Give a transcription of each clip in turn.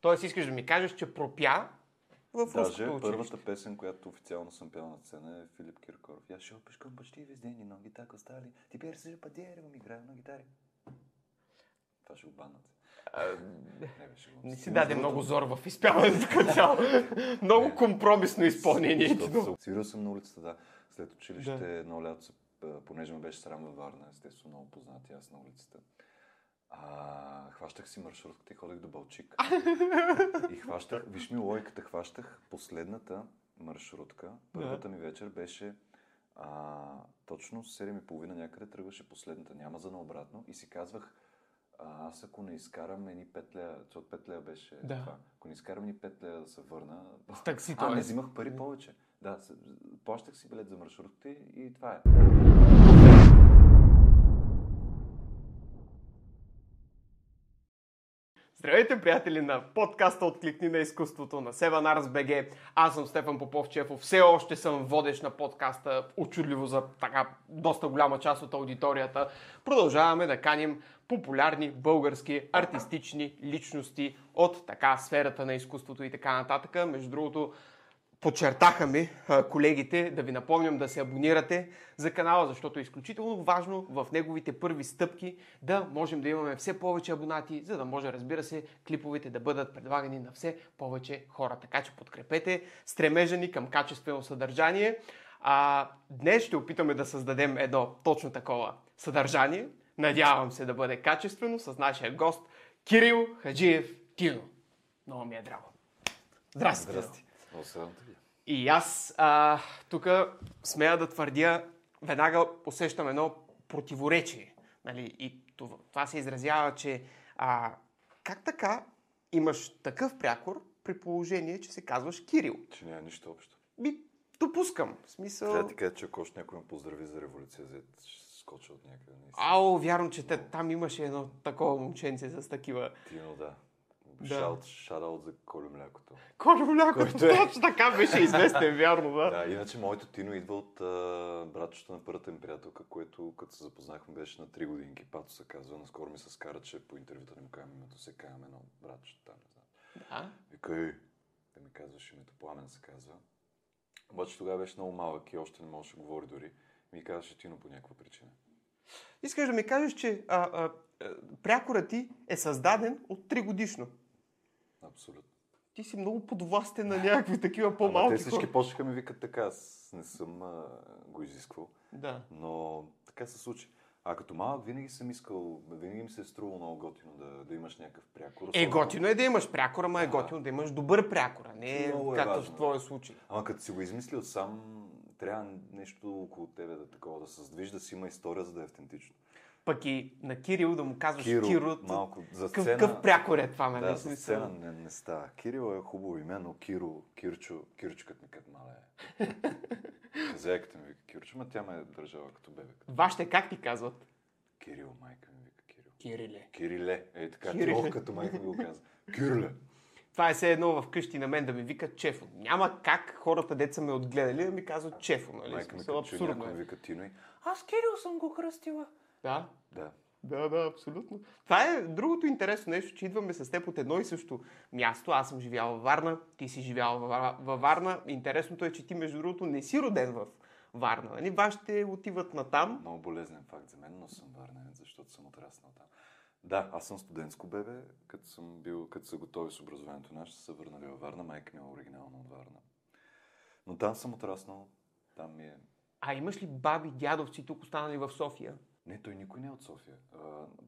Тоест искаш да ми кажеш, че пропя в Даже руското училище. първата песен, която официално съм пял на сцена е Филип Киркоров. Я шел пешком почти весь день, и ноги так остали. Теперь сижу по дереву, играю на гитаре. Това ще го баннат. Не беше го. Не си даде много зор в изпяването като цяло. много компромисно изпълнение. Свирил съм на улицата, да. След училище едно лято, се- понеже ме беше срам във Варна, естествено много познати аз на улицата. А, хващах си маршрутката и ходех до Балчик. и хващах, виж ми логиката, хващах последната маршрутка. Първата ми вечер беше а, точно 7.30 някъде тръгваше последната. Няма за наобратно. И си казвах, а, аз ако не изкарам едни 5 лея, защото 5 лея беше Да. това, ако не изкарам едни 5 лея да се върна, С такси, а, не взимах пари повече. Да, плащах си билет за маршрутката и, и това е. Здравейте, приятели на подкаста Откликни на изкуството на Seven Arts. Аз съм Стефан Попов Чефов. Все още съм водещ на подкаста, очудливо за така доста голяма част от аудиторията. Продължаваме да каним популярни български артистични личности от така сферата на изкуството и така нататък. Между другото, Подчертаха ми колегите да ви напомням да се абонирате за канала, защото е изключително важно в неговите първи стъпки да можем да имаме все повече абонати, за да може, разбира се, клиповете да бъдат предлагани на все повече хора. Така че подкрепете стремежа ни към качествено съдържание. А, днес ще опитаме да създадем едно точно такова съдържание. Надявам се да бъде качествено с нашия гост Кирил Хаджиев Тино. Много ми е драго. Здрасти. Здрасти. И аз тук смея да твърдя, веднага усещам едно противоречие. Нали? И това, това се изразява, че а, как така имаш такъв прякор при положение, че се казваш Кирил? Че няма нищо общо. Ми, допускам. В смисъл... Трябва да ти кажа, че ако още някой ме поздрави за революция, зет, ще скоча от някъде. наистина. Ао, вярно, че те, там имаше едно такова момченце с такива... Тино, да. Да. Шаут, шараут за Колю млякото. Колю мляко, Който е. точно така беше известен, вярно, да. Да, иначе моето Тино идва от а, братчето на първата ми приятелка, което като се запознахме беше на 3 годинки. Пато се казва. Наскоро ми се скара, че по интервюта не му казвам името, се казвам едно братчето там. Не знам. да. Вика, ей, да ми казваш името, Пламен се казва. Обаче тогава беше много малък и още не можеше да говори дори. Ми казваше Тино по някаква причина. Искаш да ми кажеш, че а, а, а, прякорът ти е създаден от 3 годишно. Абсолютно. Ти си много подвластен на някакви такива Ама по-малки те всички хора. почнаха ми викат така, аз не съм а, го изисквал. Да. Но така се случи. А като малък винаги съм искал, винаги ми се е струвало много готино да, да имаш някакъв прякор. Е, готино е да имаш прякора, ама е готино да имаш добър прякор, а не Много е както важно, в твоя случай. Ама като си го измислил сам, трябва нещо около тебе да такова, да се сдвижи, да си има история, за да е автентично. Пък и на Кирил да му казваш Киро, Киро, малко за какъв, сцена... какъв прякор е това, нали? Да, за сцена не, не става. Кирил е хубаво име, но Киро, Кирчо, Кирчкът ми като мале е. Зайката ми вика Кирчо, ма тя ме е държала като бебе. Вашите как ти казват? Кирил, майка ми вика Кирил. Кириле. Кириле, е така, Кириле. Кириле. като майка ми го казва. Кириле. Това е все едно вкъщи на мен да ми викат Чефо. Няма как хората, деца ме отгледали, да ми казват Чефо, нали? Майка ми смисъл, абсурдно някой ми е. вика Тино и... Аз Кирил съм го кръстила. Да, Да. Да, да, абсолютно. Това е другото интересно нещо, че идваме с теб от едно и също място. Аз съм живял във Варна, ти си живял във Вар- във Варна. Интересното е, че ти, между другото, не си роден в Варна. Нали? Вашите отиват на там. Много болезнен факт за мен, но съм варненец, защото съм отраснал там. Да, аз съм студентско бебе, като съм бил, като са готови с образованието наше, са се върнали във Варна, майка ми е оригинално от Варна. Но там съм отраснал, там ми е... А имаш ли баби, дядовци тук останали в София? Не, той никой не е от София.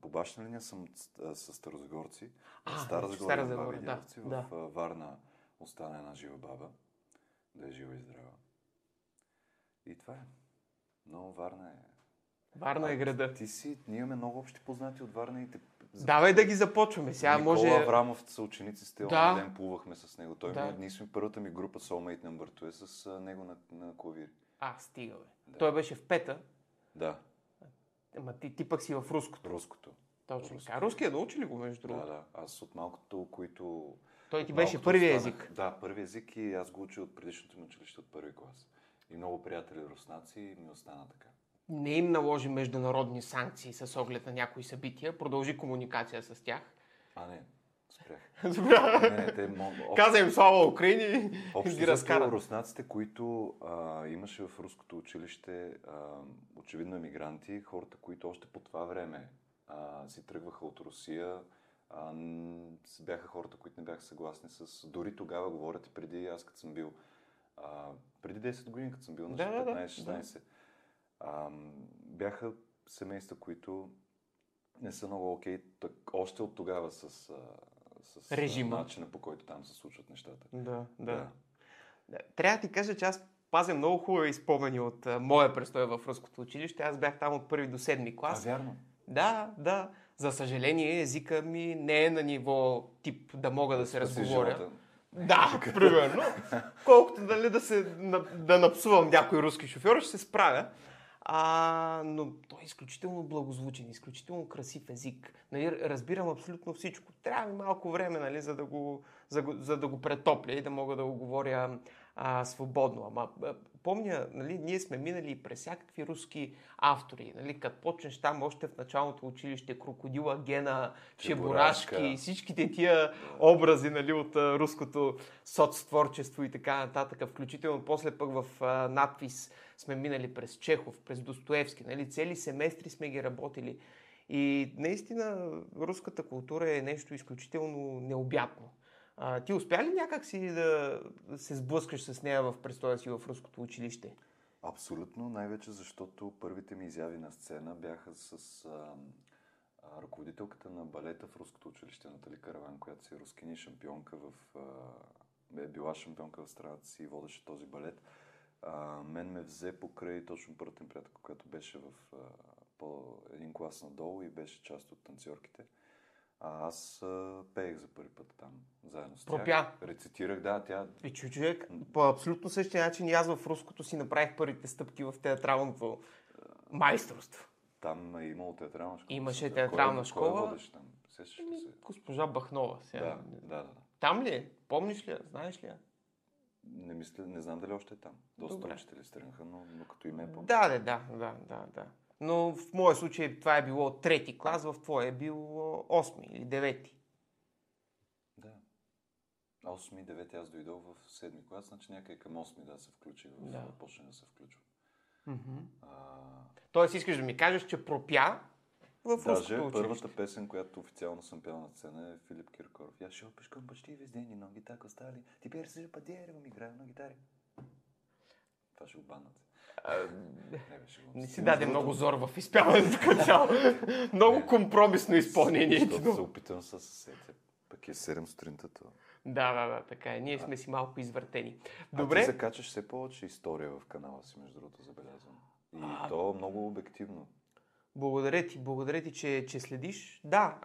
По бащина линия съм с, старозагорци. А, Стара значи Загора Стара да, да. В а, Варна остана една жива баба, да е жива и здрава. И това е. Но Варна е... Варна е града. Ти си, ние имаме много общи познати от Варна и те... Давай да ги започваме. Сега Никола може... Аврамов са ученици с Да. да. ден плувахме с него. Той Да. да. ние сме първата ми група Soulmate Number 2 е с него на, на клавир. А, стига, бе. Да. Той беше в пета, Да, ама ти, ти пък си в руското. руското. Точно Руски. така. Руския научи ли го, между Да, другото? да. Аз от малкото, които... Той ти беше първия останах- език. Да, първи език и аз го уча от предишното ми училище от първи клас. И много приятели руснаци ми остана така. не им наложи международни санкции с оглед на някои събития, продължи комуникация с тях. А не, Спрях. Спря. Не, не, те, мо- общо- Каза им слава Украини и Общо ги разкара. руснаците, които а, имаше в руското училище, а, очевидно емигранти, хората, които още по това време а, си тръгваха от Русия, а, бяха хората, които не бяха съгласни с... Дори тогава, говорят преди, аз като съм бил, а, преди 10 години, като съм бил на Да, да, да, 15-16, а, бяха семейства, които не са много окей, так, още от тогава с, а, с Режима. начина по който там се случват нещата. Да, да. Да. Трябва да ти кажа, че аз пазя много хубави спомени от а, моя престой в руското училище. Аз бях там от първи до седми А, клас. вярно. Да, да. За съжаление, езика ми не е на ниво тип да мога да се Спаси разговоря. живота. Да, примерно. Колкото дали да, се, да напсувам някой руски шофьор, ще се справя. А, но той е изключително благозвучен, изключително красив език. Нали, разбирам абсолютно всичко. Трябва ми малко време, нали, за, да го, за, за да го претопля и да мога да го говоря а, свободно. Ама помня, нали, ние сме минали през всякакви руски автори. Нали, като почнеш там още в началното училище, Крокодила, Гена. Чебурашки, всичките тия образи нали, от а, руското соцтворчество и така нататък, включително после пък в а, надпис сме минали през Чехов, през Достоевски, нали, цели семестри сме ги работили. И наистина руската култура е нещо изключително необятно. А, ти успя ли някак си да се сблъскаш с нея в престоя си в руското училище? Абсолютно, най-вече защото първите ми изяви на сцена бяха с а, а, ръководителката на балета в руското училище Натали Караван, която си е рускини шампионка в... А, е била шампионка в страната си и водеше този балет. А, мен ме взе покрай точно първата приятелка, която беше в а, по един клас надолу и беше част от танцорките. А аз а, пеех за първи път там, заедно с тях. Пропя. Рецитирах, да, тя И чу, човек, по абсолютно същия начин и аз в руското си направих първите стъпки в театралното майсторство. Там е имало театрална школа. Имаше Кой е- театрална Кой школа. е водещ там? Сещаш ли се? Госпожа Бахнова. Сега. Да, да, да. Там ли е? Помниш ли я? Знаеш ли я? Не мисля, не знам дали още е там. Доста Добре. учители стръгнаха, но, но като име е помня. Да, да, да, да, да. Но в моя случай това е било трети клас, в твоя е бил осми или девети. Да. 8 9 аз дойдох в 7 клас, значи някъде към 8 да се включих, в, Да. да. почна да се включвам. А, Тоест искаш да ми кажеш, че пропя в даже училище. първата песен, която официално съм пял на сцена е Филип Киркоров. Я шел пешком почти весь день, и ноги так остали. Теперь сижу по дереву, играю на гитаре. Това ще го баннат. Не, си даде много зор в изпяването като цяло. много компромисно изпълнение. Защото се опитвам с сетя. Пък е 7 сутринта това. Да, да, да, така е. Ние сме си малко извъртени. А Добре. ти закачаш все повече история в канала си, между другото, забелязвам. И А. то много обективно. Благодаря ти, благодаря ти, че, че следиш. Да,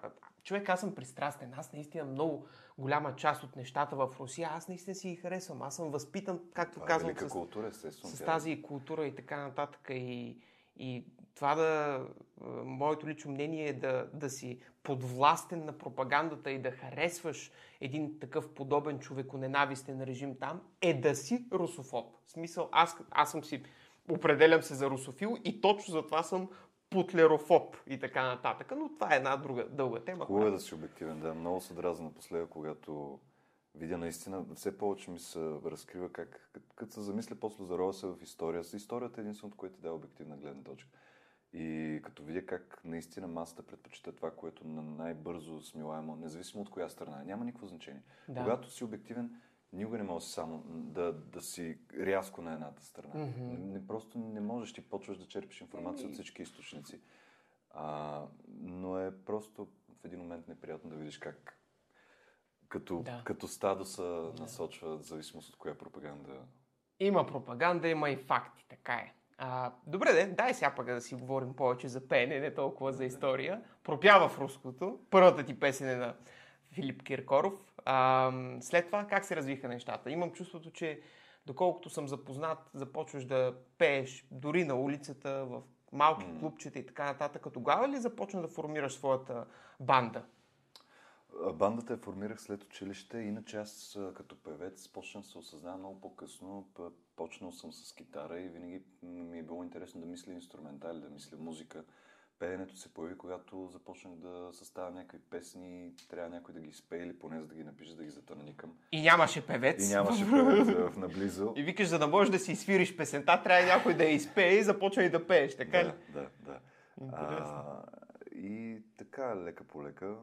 човек, аз съм пристрастен. Аз наистина много голяма част от нещата в Русия, аз наистина си ги харесвам. Аз съм възпитан, както Това е казвам, с, култура, естествено. с тя- тази култура и така нататък. И, и това да, е, моето лично мнение е да, да си подвластен на пропагандата и да харесваш един такъв подобен човеконенавистен режим там, е да си русофоб. В смисъл, аз, аз съм си, определям се за русофил и точно за това съм путлерофоб и така нататък. Но това е една друга дълга тема. Хубаво е да си обективен, да. Много се дразна напоследък, когато видя наистина, все повече ми се разкрива как, като, се замисля после за се в история. Историята е единственото, което ти дава обективна гледна точка. И като видя как наистина масата предпочита това, което на най-бързо смилаемо, независимо от коя страна, е, няма никакво значение. Да. Когато си обективен, никога не можеш само да, да си рязко на едната страна. Мгм. Не, просто не можеш, ти почваш да черпиш информация от всички източници. А, но е просто в един момент неприятно да видиш как като, Да. като стадо се насочва, в зависимост от коя пропаганда. Има пропаганда, има и факти, така е. А, добре, де, дай сега пък да си говорим повече за пеене, не толкова за история. Пропява в руското. Първата ти песен е на Филип Киркоров. А, след това как се развиха нещата? Имам чувството, че доколкото съм запознат, започваш да пееш дори на улицата, в малки клубчета и така нататък. Тогава ли започна да формираш своята банда? Бандата я формирах след училище, иначе аз като певец почнах да се осъзнавам много по-късно. Почнал съм с китара и винаги ми е било интересно да мисля инструментали, да мисля музика. Пеенето се появи, когато започнах да съставя някакви песни, трябва някой да ги изпее или поне за да ги напише, да ги затърникам. И нямаше певец. И нямаше певец в наблизо. И викаш, за да можеш да си свириш песента, трябва някой да я изпее и започва и да пееш, така да, ли? Да, да. Интересно. А, и така, лека по лека.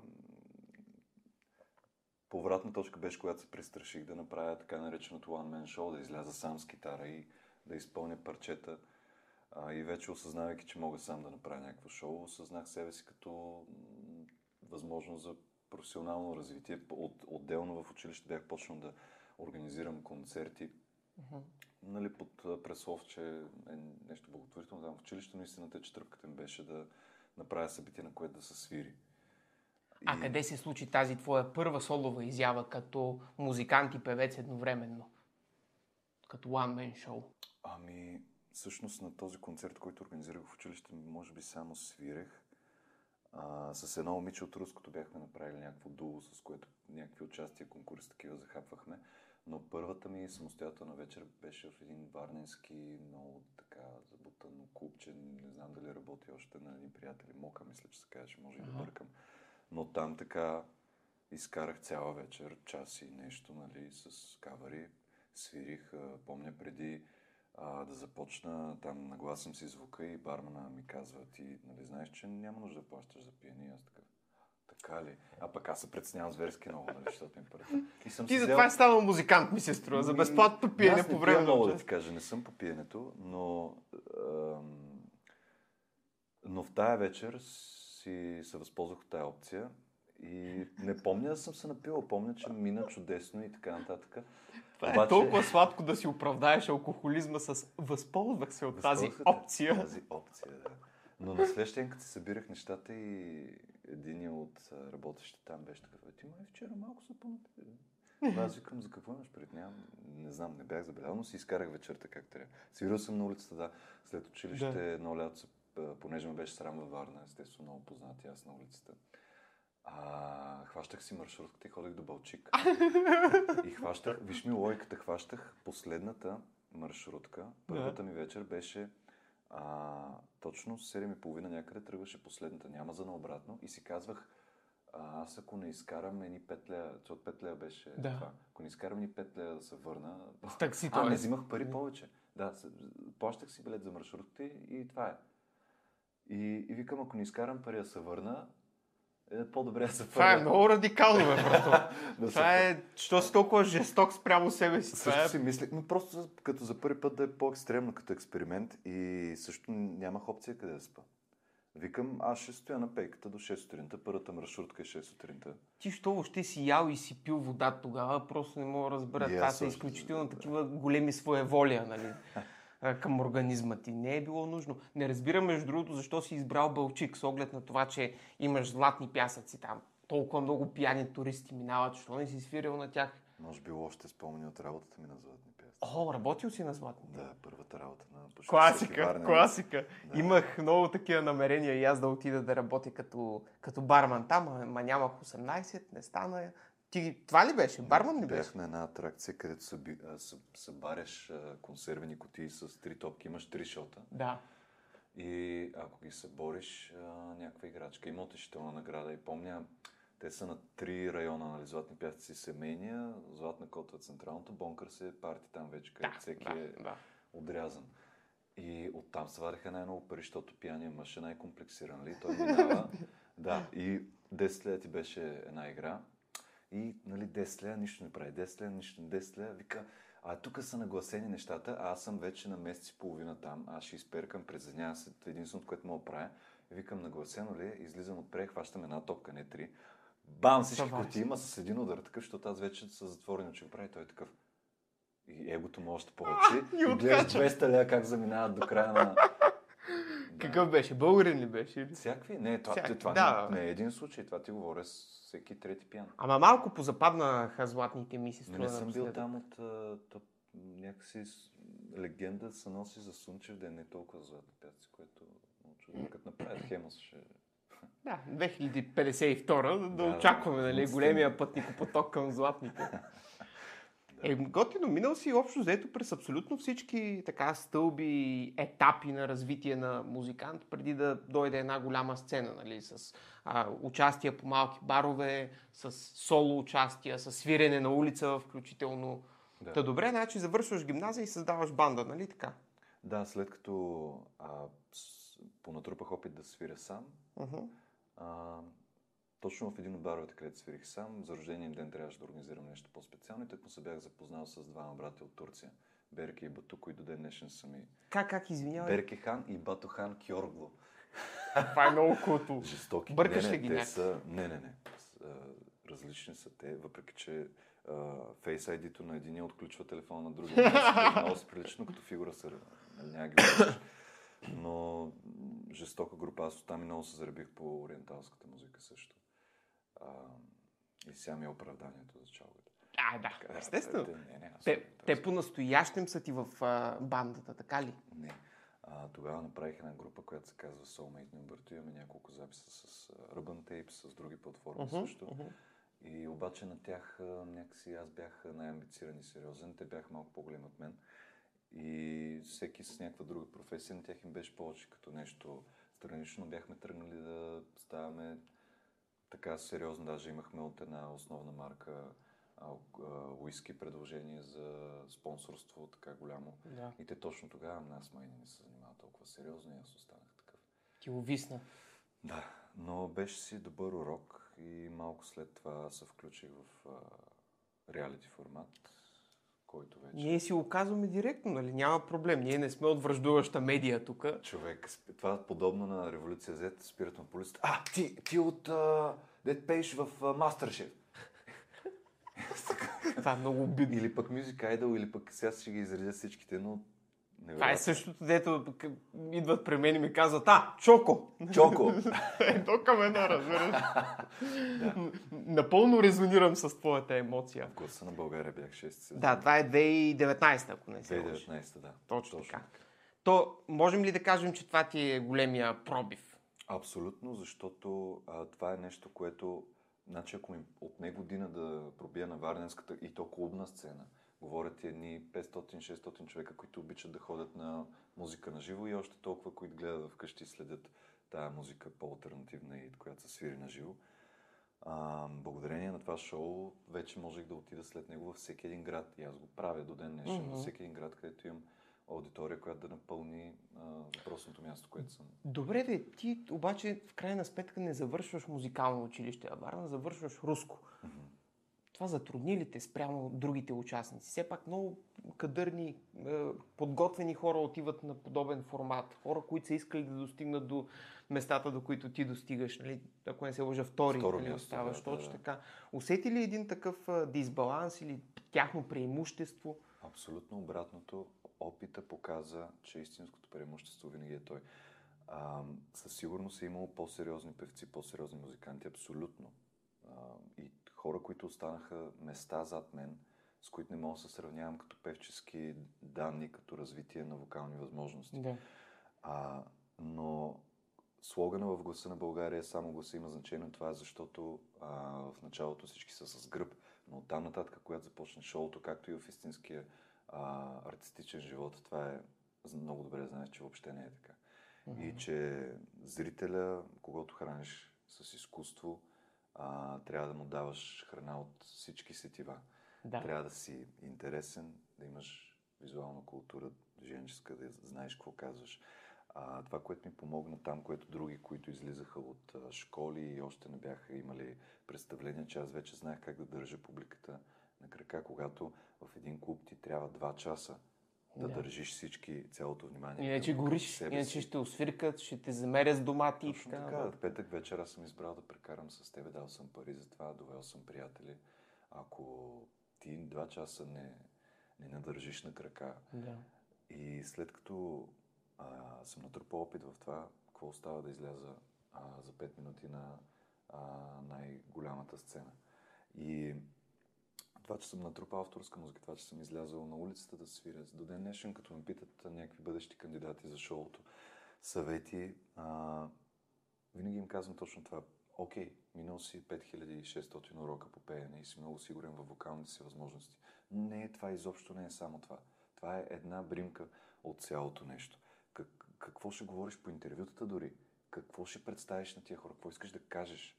Повратна точка беше, когато се престраших да направя така нареченото One Man Show, да изляза сам с китара и да изпълня парчета. А, и вече осъзнавайки, че мога сам да направя някакво шоу, осъзнах себе си като възможност за професионално развитие. От, отделно в училище бях почнал да организирам концерти. Нали, под преслов, че е нещо благотворително там в училище, но истината е, че тръпката ми беше да направя събитие, на което да се свири. А къде се случи тази твоя първа солова изява като музикант и певец едновременно? Като one man show. Ами, всъщност на този концерт, който организирах в училище, може би само свирех. А, с едно момиче от руското бяхме направили някакво дуло, с което някакви участия, конкурси такива захапвахме. Но първата ми самостоятелна вечер беше в един варненски, много така забутано клубче. Не знам дали работи още на едни приятели. Мока, мисля, че се казваше, може и да бъркам. Но там така изкарах цяла вечер, час и нещо, нали, с кавари. Свирих, помня преди а, да започна, там нагласям си звука и бармана ми казва, ти нали, знаеш, че няма нужда да плащаш за пиене. И аз такъв, така ли? А пък аз се преценявам зверски много, нали, защото ми парите. И съм Ти затова е станал музикант, ми се струва, за Ами, пиене аз не по време на много да ти кажа, не съм по пиенето, но, ам, но в тая вечер си се възползвах от тая опция и не помня да съм се напил, помня, че мина чудесно и така нататък. Това е толкова сладко да си оправдаеш алкохолизма с възползвах се от тази се опция. Тази опция, да. Но на следващия ден, като си събирах нещата и един от работещите там беше такъв, «Е, ти май вчера малко се понапил. Но Аз викам, за какво имаш пред нямам, не знам, не бях забелязал, но си изкарах вечерта как трябва. Свирил съм на улицата, да. След училище Да. едно лято, се, понеже ме беше срам във Варна, естествено много познати аз на улицата. А, хващах си маршрутката и ходех до Балчик. и хващах, виж ми логиката, хващах последната маршрутка. Първата ми вечер беше а, точно 7.30 някъде тръгваше последната, няма за наобратно и си казвах, а, аз ако не изкарам едни 5 лея, защото 5 лея беше Да. това, ако не изкарам едни 5 лея да се върна, С таксито. а, не взимах пари повече. Да, плащах си билет за маршрутката и това е. И, и викам, ако не изкарам пари да се върна, е по-добре да се Това е много радикално, бе, просто. Да Това е, що си толкова жесток спрямо себе си. Това Също е... си мислех, но просто като за първи път да е по-екстремно като експеримент и също нямах опция къде да спа. Викам, аз ще стоя на пейката до 6 сутринта, първата маршрутка е 6 сутринта. Ти що въобще си ял и си пил вода тогава, просто не мога да разбера. Това са изключително такива големи своеволия, нали? към организма ти. Не е било нужно. Не разбирам, между другото, защо си избрал Бълчик, с оглед на това, че имаш златни пясъци там. Толкова много пияни туристи минават, защо не си свирил на тях? Може би още спомени от работата ми на Златни пясъци. О, работил си на златни. Да, първата работа на почти Класика, класика. Да. Имах много такива намерения и аз да отида да работя като, като барман там, ма, ма нямах 18, не стана. Ти, това ли беше? Барман ли беше? Бях на една атракция, където съби, съ, събаряш консервени кутии с три топки, имаш три шота. Да. И ако ги събориш, някаква играчка. Има утешителна награда и помня, те са на три района, нали, Златни пясъци семейния, Златна кота централното, Бонкър се е парти там вече, където Да, всеки да, е да. отрязан. И оттам се вадеха най-много пари, защото пияния мъж е най-комплексиран. Нали? Той минава. да, и 10 лея ти беше една игра. И нали, 10 лея нищо не прави. 10 лея, нищо не 10 лея. Вика, а тук са нагласени нещата, а аз съм вече на месец и половина там. Аз ще изперкам през деня, след единственото, което мога правя. Викам, нагласено ли е? Излизам отпред, хващам една топка, не три. Бам, всички коти има с един удар такъв, защото аз вече с затворени очи го прави. Той е такъв. И егото му още повече. и и гледаш откача. 200 лея как заминават до края на... Какъв беше? Българин ли беше? Всякакви? Не, това, Всякакви, това да. не, не е един случай. Това ти говоря с всеки трети пиян. Ама малко позападнаха златните ми Но струва не съм бил там от... а, То, някакси легенда се носи за Сунчев да е не толкова златни пясъци, което. Като направят Хемос ще... Да, 2052 да, да Да, очакваме нали, големия пътникопоток към златните. Е, готино, минал си общо взето през абсолютно всички така стълби, етапи на развитие на музикант, преди да дойде една голяма сцена, нали, с а, участия по малки барове, с соло участия, с свирене на улица, включително. Да. Та добре, значи завършваш гимназия и създаваш банда, нали така? Да, след като а, понатрупах опит да свиря сам, uh-huh. а, точно в един от баровете, където свирих сам, за рождения ден трябваше да организирам нещо по-специално и му се бях запознал с двама брати от Турция. Берке и Бату, които до ден днешен са ми... Как, как, извинявай? Берке хан и Бату хан Кьоргло. Това е много круто. Жестоки. Бъркаш не, ли ги те са... Не, не, не. Различни са те, въпреки че uh, Face ID-то на единия отключва телефона на другия. Много се прилично като фигура са. Нали, няма ги Но жестока група. Аз оттам и много се заребих по ориенталската музика също. А, и сега ми е оправданието за чалгата. А, да, така, естествено. Те, не, не, те, те по-настоящем са ти в а, бандата, така ли? Не. А, тогава направих една група, която се казва Soulmate Number 2. Имаме няколко записа с Urban Tapes, с други платформи uh-huh, също. Uh-huh. И обаче на тях някакси аз бях най-амбициран и сериозен. Те бяха малко по-големи от мен. И всеки с някаква друга професия, на тях им беше повече като нещо странично. Бяхме тръгнали да ставаме така сериозно. Даже имахме от една основна марка уиски предложение за спонсорство, така голямо. Да. И те точно тогава нас май не се занимава толкова сериозно и аз останах такъв. Ти увисна. Да, но беше си добър урок и малко след това се включих в реалити формат, който вече... Ние си го казваме директно, нали? Няма проблем. Ние не сме от връждуваща медия тук. Човек, това е подобно на Революция Z, спират на полицията. А, ти, ти от... Uh, дет пееш в Мастершеф. Това е много обидно. Или пък Music Idol, или пък сега ще ги изредя всичките, но Това е същото, дето идват при мен и ми казват, а, Чоко! Чоко! Ето към една, разбираш. да. Напълно резонирам с твоята емоция. В гласа на България бях 6 сезон. Да, това е 2019, ако не се 2019, да. Точно, Точно така. То, можем ли да кажем, че това ти е големия пробив? Абсолютно, защото а, това е нещо, което, значи ако ми отне година да пробия на Варненската и то клубна сцена, говорят едни 500-600 човека, които обичат да ходят на музика на живо и още толкова, които гледат вкъщи и следят тая музика по-алтернативна и която се свири на живо. А, благодарение на това шоу вече можех да отида след него във всеки един град. И аз го правя до ден днешен. Mm-hmm. Във всеки един град, където имам аудитория, която да напълни а, въпросното място, което съм. Добре, де, ти обаче в крайна сметка не завършваш музикално училище а Варна, завършваш руско. Mm-hmm. Това затрудни ли те спрямо другите участници? Все пак много кадърни, подготвени хора отиват на подобен формат. Хора, които са искали да достигнат до местата, до които ти достигаш. Нали? Ако не се лъжа, втори Второ нали, оставаш. Да, точно да. така. Усети ли един такъв дисбаланс или тяхно преимущество? Абсолютно обратното. Опита показа, че истинското преимущество винаги е той. А, със сигурност е имало по-сериозни певци, по-сериозни музиканти, абсолютно. А, и хора, които останаха места зад мен, с които не мога да се сравнявам като певчески данни, като развитие на вокални възможности. Да. А, но слогана в гласа на България само гласа има значение. Това защото а, в началото всички са с гръб, но оттам нататък, когато започне шоуто, както и в истинския а, артистичен живот, това е много добре знаеш, че въобще не е така. Mm-hmm. И че зрителя, когато храниш с изкуство, а, трябва да му даваш храна от всички сетива. Да. Трябва да си интересен, да имаш визуална култура, женска, да знаеш какво казваш. А, това, което ми помогна там, което други, които излизаха от а, школи и още не бяха имали представление, че аз вече знаех как да държа публиката на крака, когато в един клуб ти трябва два часа да, да. държиш всички, цялото внимание. Иначе гориш, иначе ще освиркат, ще те замеря с домати Точно така. така. В петък вечера съм избрал да прекарам с тебе, дал съм пари за това, довел съм приятели. Ако ти два часа не, не надържиш на крака да. и след като а, съм натрупал опит в това, какво остава да изляза а, за 5 минути на а, най-голямата сцена. И това, че съм натрупал авторска музика, това, че съм излязъл на улицата да свиря. До ден днешен, като ме питат някакви бъдещи кандидати за шоуто, съвети, а, винаги им казвам точно това. окей, минал си 5600 урока по пеене и си много сигурен във вокалните си възможности. Не е това изобщо не е само това. Това е една бримка от цялото нещо. Как, какво ще говориш по интервютата дори? Какво ще представиш на тия хора? Какво искаш да кажеш?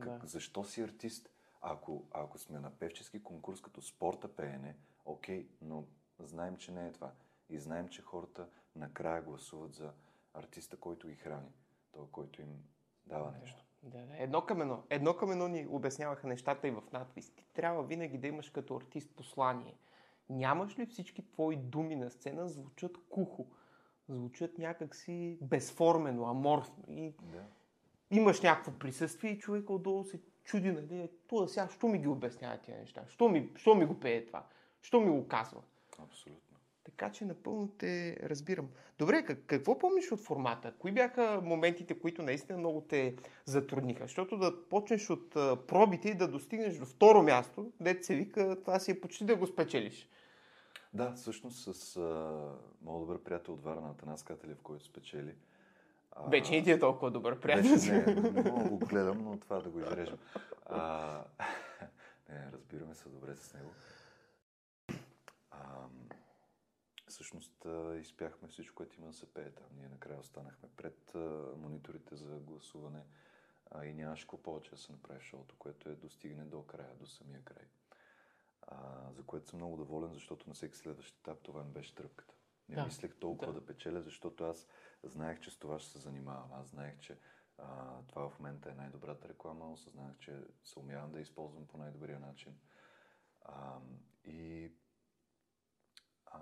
Как, Да. Защо си артист? Ако, ако сме на певчески конкурс като спорта пеене, окей, но знаем, че не е това. И знаем, че хората накрая гласуват за артиста, който ги храни. Той, който им дава нещо. Да, да. Едно към едно. Едно към едно ни обясняваха нещата и в надпис. Ти трябва винаги да имаш като артист послание. Нямаш ли всички твои думи на сцена звучат кухо? Звучат някакси безформено, аморфно. И Да. имаш някакво присъствие и човека отдолу се чуди, нали, е, това сега, що ми ги обяснява тия неща? Що ми, що ми го пее това? Що ми го казва? Абсолютно. Така че напълно те разбирам. Добре, как, какво помниш от формата? Кои бяха моментите, които наистина много те затрудниха? Защото да почнеш от пробите и да достигнеш до второ място, дете се вика, това си е почти да го спечелиш. Да, всъщност с а, моят добър приятел от Варна, Атанас Кателев, който спечели. А, Вече не ти е толкова добър приятел. Вече не, не мога го гледам, но това да го изрежем. А, не, разбираме се добре с него. А, всъщност изпяхме всичко, което има да се пее там. Ние накрая останахме пред мониторите за гласуване а, и нямаше какво повече да се направи шоуто, което е достигне до края, до самия край. А, за което съм много доволен, защото на всеки следващ етап това ми беше тръпката. Не Да, мислех толкова да. да. печеля, защото аз знаех, че с това ще се занимавам. Аз знаех, че а, това в момента е най-добрата реклама, осъзнах, че се умявам да използвам по най-добрия начин. А, и, а,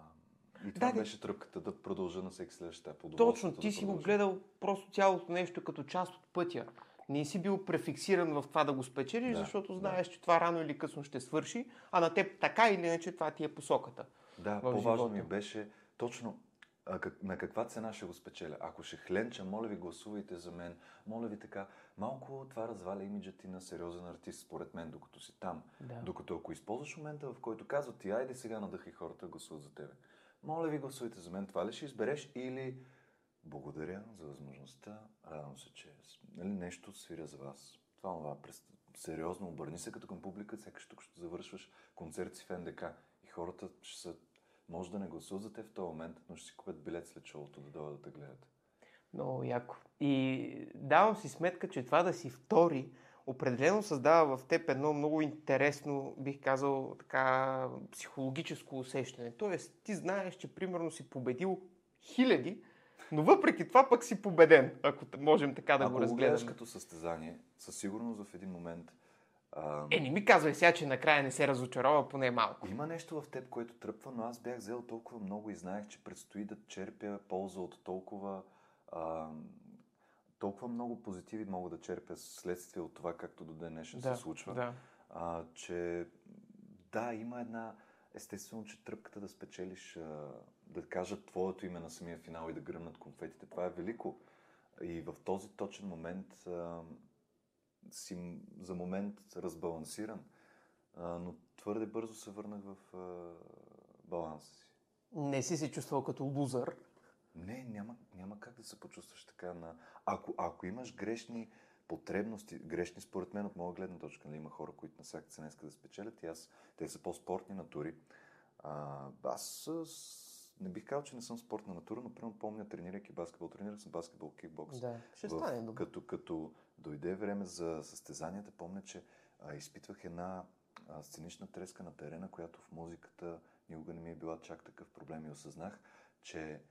и това Да, да. беше тръпката да продължа на всеки следващ етап. Точно, ти да си го гледал просто цялото нещо като част от пътя. Не си бил префиксиран в това да го спечелиш, Да, защото да. знаеш, че това рано или късно ще свърши, а на теб така или иначе това ти е посоката. Да, по-важно ми беше точно а, как, на каква цена ще го спечеля. Ако ще хленча, моля ви гласувайте за мен, моля ви така. Малко това разваля имиджа ти на сериозен артист, според мен, докато си там. Да. Докато ако използваш момента, в който казват ти, айде сега надъхай хората гласуват за тебе. Моля ви гласувайте за мен, това ли ще избереш или благодаря за възможността, радвам се, че нали, нещо свиря за вас. Това, това, през... сериозно, обърни се като към публика, сякаш тук ще завършваш концерт си в НДК и хората ще са, може да не гласуват за в този момент, но ще си купят билет след шоуто да дойдат да те гледат. Много яко. И давам си сметка, че това да си втори, определено създава в теб едно много интересно, бих казал, така, психологическо усещане. Тоест, ти знаеш, че примерно си победил хиляди, но въпреки това пък си победен, ако можем така да Ако го го гледаш разгледаме. като състезание, със сигурност в един момент а, Е, не ми казвай сега, че накрая не се разочарова поне малко. Има нещо в теб, което тръпва, но аз бях взел толкова много и знаех, че предстои да черпя полза от толкова, а, толкова много позитиви мога да черпя следствие от това, както до днешен Да, се случва. да. А, че да, има една, естествено, че тръпката да спечелиш, а, да кажат твоето име на самия финал и да гръмнат конфетите, това е велико. И в този точен момент а, си за момент разбалансиран, а, но твърде бързо се върнах в а, баланса си. Не си се чувствал като лузър. Не, няма, няма как да се почувстваш така на... Ако, ако имаш грешни потребности, грешни според мен от моя гледна точка, нали, има хора, които на всяка цена искат да спечелят и аз, те са по-спортни натури. А, аз не бих казал, че не съм спортна натура, но примерно помня, тренирайки баскетбол, тренирах съм баскетбол, кикбокс. Да, ще В- стане добре. Като, като дойде време за състезанията, помня, че а, изпитвах една а, сценична треска на терена, която в музиката никога не ми е била чак такъв проблем и осъзнах, че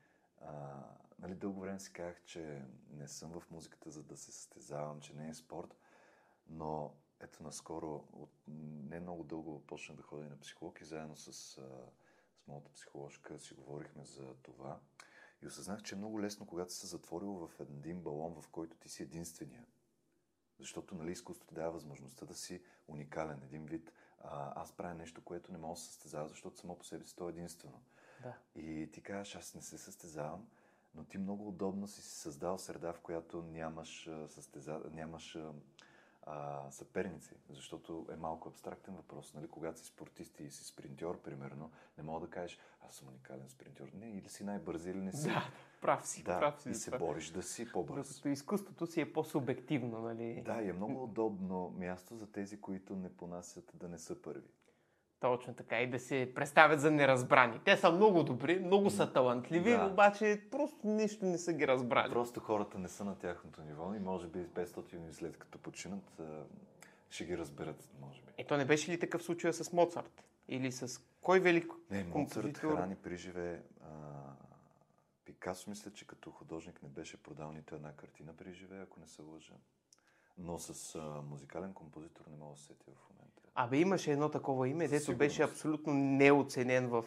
а, нали, дълго време си казах, че не съм в музиката, за да се състезавам, че не е спорт, но ето наскоро, от не много дълго почнах да ходя на психолог и заедно с, а, с моята психоложка си говорихме за това. И осъзнах, че е много лесно, когато се затворил в един балон, в който ти си единствения. Защото нали, изкуството дава възможността да си уникален. Един вид, а, аз правя нещо, което не мога да се състезава, защото само по себе си то е единствено. Да. И ти кажеш, аз не се състезавам, но ти много удобно си създал среда, в която нямаш, състеза... нямаш а, съперници, защото е малко абстрактен въпрос. Нали? Когато си спортист и си спринтьор, примерно, не мога да кажеш, аз съм уникален спринтьор. Не, или си най-бърз, или не си. Да, прав си, да, прав си. и се това. бориш да си по-бърз. Докато изкуството си е по-субективно, нали? Да, и е много удобно място за тези, които не понасят да не са първи. Точно така. И да се представят за неразбрани. Те са много добри, много са талантливи, да. обаче просто нищо не са ги разбрали. Просто хората не са на тяхното ниво и може би 500 години след като починат ще ги разберат, може би. Ето не беше ли такъв случай с Моцарт? Или с кой велик Не, Моцарт храни при живе. Пикасо мисля, че като художник не беше продал нито една картина при живе, ако не се лъжа. Но с а, музикален композитор не мога да се сетя в момента. Абе, имаше едно такова име, дето беше абсолютно неоценен в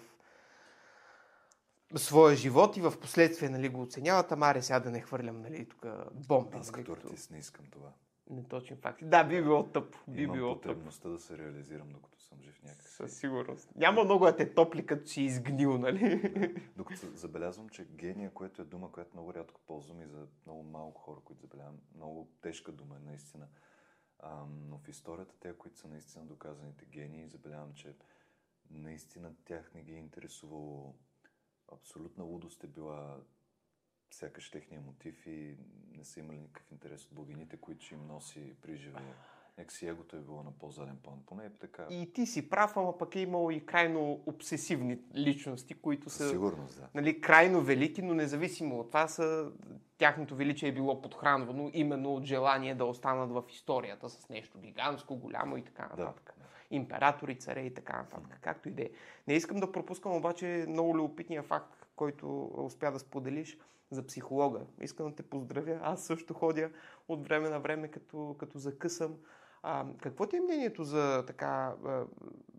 своя живот и в последствие нали, го оценяват, ама сега да не хвърлям нали, тук бомби. Аз нали, като артист не искам това. Неточни факти. Да, би било тъп. Би Имам било потребността тъп. да се реализирам, докато съм жив някак. Със сигурност. Няма много да те топли, като си изгнил, нали? Да. Докато забелязвам, че гения, което е дума, която много рядко ползвам и за много малко хора, които забелявам, много тежка дума е наистина. А, но в историята, те, които са наистина доказаните гении, забелявам, че наистина тях не ги е интересувало. Абсолютна лудост е била сякаш техния мотив и не са имали никакъв интерес от богините, които им носи при живее. Нека си егото е било на по-заден план. Поне е така. И ти си прав, ама пък е имало и крайно обсесивни личности, които са Сигурност, да. нали, крайно велики, но независимо от това са, тяхното величие е било подхранвано именно от желание да останат в историята с нещо гигантско, голямо и така нататък. Да. Императори, царе и така нататък. Както и да е. Не искам да пропускам обаче много любопитния факт, който успя да споделиш за психолога. Искам да те поздравя. Аз също ходя от време на време, като, като закъсам. А, какво ти е мнението за така а,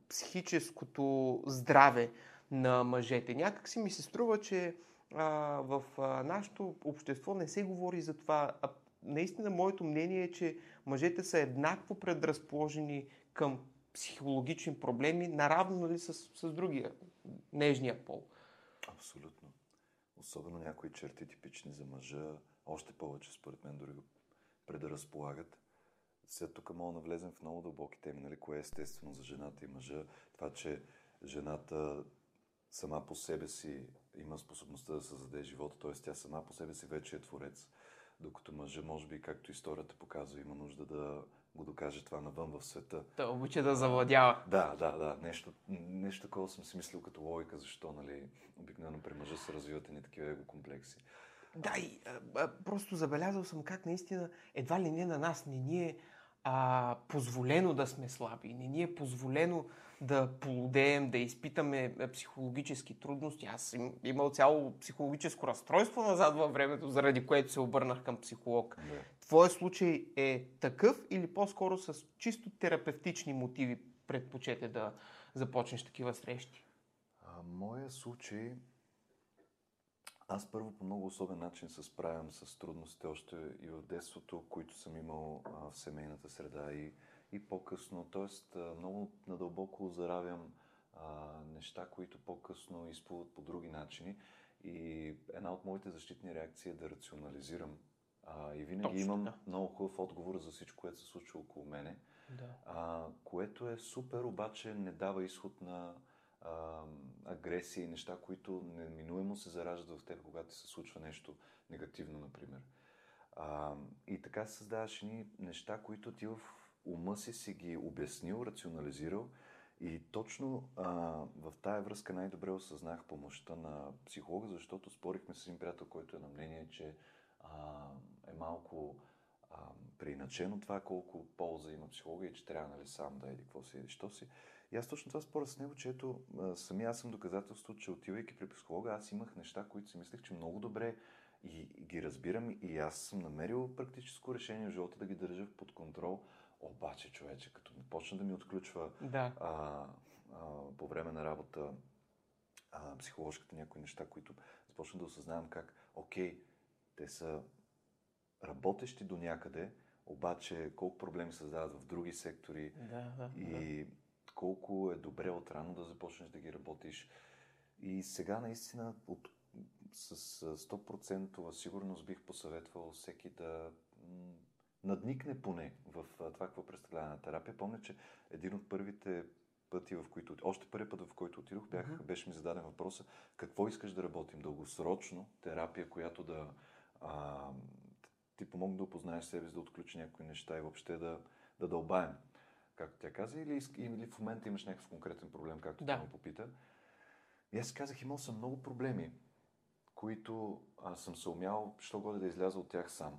психическото здраве на мъжете? Някак си ми се струва, че а, в а, нашето общество не се говори за това. А, наистина, моето мнение е, че мъжете са еднакво предразположени към психологични проблеми, наравно нали, с, с другия, нежния пол. Абсолютно. Особено някои черти типични за мъжа, още повече според мен дори го предразполагат. Сега тук мога да влезем в много дълбоки теми, нали, кое е естествено за жената и мъжа. Това, че жената сама по себе си има способността да създаде живота, т.е. тя сама по себе си вече е творец. Докато мъжа, може би, както историята показва, има нужда да го докаже това навън в света. Да обича да завладява. Да, да, да. Нещо, нещо такова съм си мислил като логика, защо нали, обикновено при мъжа се развиват и такива его комплекси. Да, и а, а, просто забелязал съм как наистина едва ли не на нас не ни е а, позволено да сме слаби, не ни е позволено да полудеем, да изпитаме психологически трудности. Аз съм имал цяло психологическо разстройство назад във времето, заради което се обърнах към психолог. Не. Твоя случай е такъв или по-скоро с чисто терапевтични мотиви предпочете да започнеш такива срещи? А, моя случай аз първо по много особен начин се справям с трудностите още и в детството, които съм имал а, в семейната среда и, и по-късно. Тоест, а, много надълбоко заравям а, неща, които по-късно изплуват по други начини. И една от моите защитни реакции е да рационализирам. А, и винаги Точно, имам да. много хубав отговор за всичко, което се случва около мене. Да. А, което е супер, обаче не дава изход на а, агресия и неща, които неминуемо се зараждат в теб, когато се случва нещо негативно, например. А, и така създаваш ни неща, които ти в ума си си ги обяснил, рационализирал и точно а, в тая връзка най-добре осъзнах помощта на психолога, защото спорихме с един приятел, който е на мнение, че а, е малко а, приначено това колко полза има психолога и че трябва нали, сам да еди какво си еди, що си. И аз точно това споря с него, че ето, сами аз съм доказателство, че отивайки при психолога, аз имах неща, които си мислех, че много добре и, ги разбирам и аз съм намерил практическо решение в живота да ги държа под контрол. Обаче, човече, като ми почна да ми отключва да. а, а, по време на работа а, психоложката някои неща, които започна да осъзнавам как, окей, те са работещи до някъде, обаче колко проблеми създават в други сектори да, да, и да колко е добре отрано да започнеш да ги работиш. И сега наистина от, с 100% сигурност бих посъветвал всеки да надникне поне в това, какво представлява на терапия. Помня, че един от първите пъти, в които, още първи път, в който отидох, бях, беше ми зададен въпроса, какво искаш да работим дългосрочно, терапия, която да а, ти помогне да опознаеш себе си, да отключи някои неща и въобще да, да дълбаем, както тя каза, или, или в момента имаш някакъв конкретен проблем, както Да. тя ме попита. И аз си казах, имал съм много проблеми, които аз съм се умял, що годе да изляза от тях сам.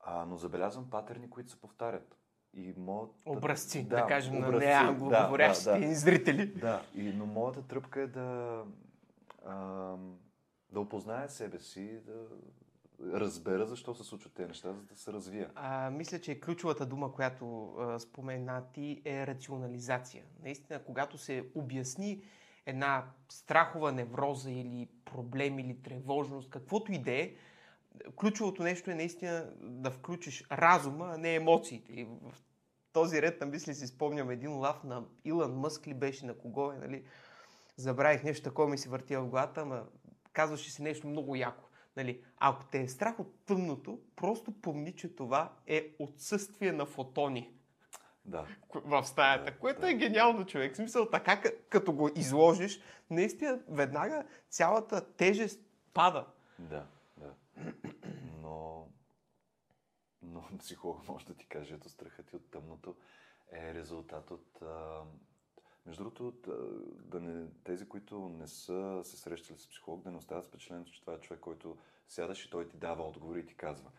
А, но забелязвам патерни, които се повтарят. И моят... Образци, да, кажем, на образци. неанглоговорящите Да, да, ни зрители. да, и, но моята тръпка е да, а, да опозная себе си, да разбера защо се случват тези неща, за да се развия. А, мисля, че ключовата дума, която а, спомена ти е рационализация. Наистина, когато се обясни една страхова невроза или проблем или тревожност, каквото и да е, ключовото нещо е наистина да включиш разума, а не емоциите. И в този ред на мисли си спомням един лав на Илон Мъск ли беше, на кого е, нали? Забравих нещо такова ми се върти в главата, ама казваше си нещо много яко. Нали, ако те е страх от тъмното, просто помни, че това е отсъствие на фотони Да, в стаята, Да, което да. е гениално човек. В смисъл, така като го изложиш, наистина веднага цялата тежест пада. да, да. Но, но психолог може да ти каже, ето страхът ти от тъмното е резултат от... А, между другото, да не, тези, които не са се срещали с психолог, да не оставят с впечатлението, че това е човек, който сядаш и той ти дава отговори и ти казва.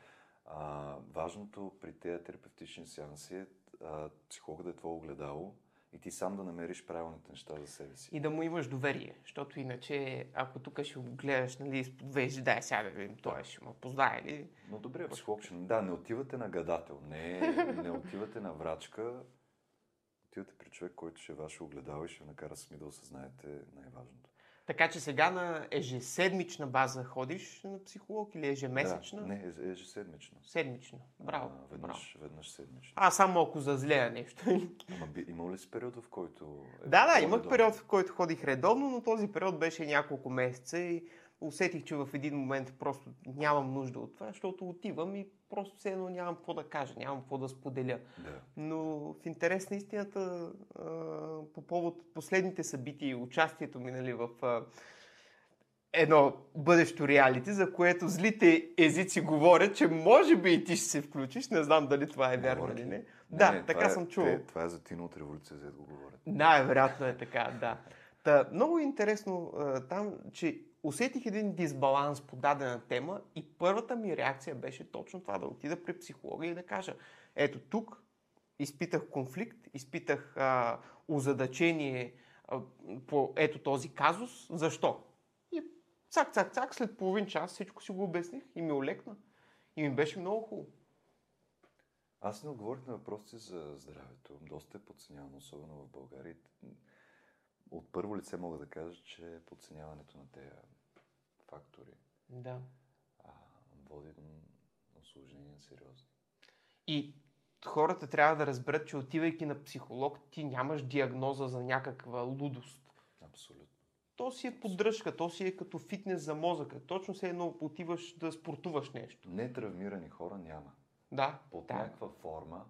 А, важното при тези терапевтични сеанси е а, психолога да е твое огледало и ти сам да намериш правилните неща за себе си. И да му имаш доверие, защото иначе, ако тук ще го гледаш, нали, изпод вежди, дай сега да видим, той ще ме познае ли? Но добре, психолог, да, не отивате на гадател, не, не отивате на врачка, отивате при човек, който ще е ваше огледало и ще накара сами да осъзнаете най-важното. Така че сега на ежеседмична база ходиш на психолог или ежемесечна? Да, не, е- ежеседмично. Седмично. Браво. А, браво. веднъж, веднъж седмично. Аз само ако зазлея нещо. Ама би, имал ли си период, в който... е Да, да, имах редовно? период, в който ходих редовно, но този период беше няколко месеца и усетих, че в един момент просто нямам нужда от това, защото отивам и просто все едно нямам какво да кажа, нямам какво да споделя. Да. Но в интерес на истината, по повод последните събития и участието ми нали, в едно бъдещо реалити, за което злите езици говорят, че може би и ти ще се включиш. Не знам дали това е вярно или ли? не. Да, не, така това съм е, чувал. Те, това е за Тино от революция, за да го говорят. Да, вероятно е така, да. Та, много е интересно там, че усетих един дисбаланс по дадена тема и първата ми реакция беше точно това, да отида при психолога и да кажа, ето тук изпитах конфликт, изпитах а, озадачение а, по ето този казус, защо? И цак, цак, цак, след половин час всичко си го обясних и ми олекна. И ми беше много хубаво. Аз не отговорих на въпросите за здравето. Доста е подценявано, особено в България. От първо лице мога да кажа, че подценяването на тези фактори Да. а, води до осложнения сериозни. И хората трябва да разберат, че отивайки на психолог, ти нямаш диагноза за някаква лудост. Абсолютно. То си е поддръжка, то си е като фитнес за мозъка. Точно се едно отиваш да спортуваш нещо. Нетравмирани хора няма. Да, Под да. някаква форма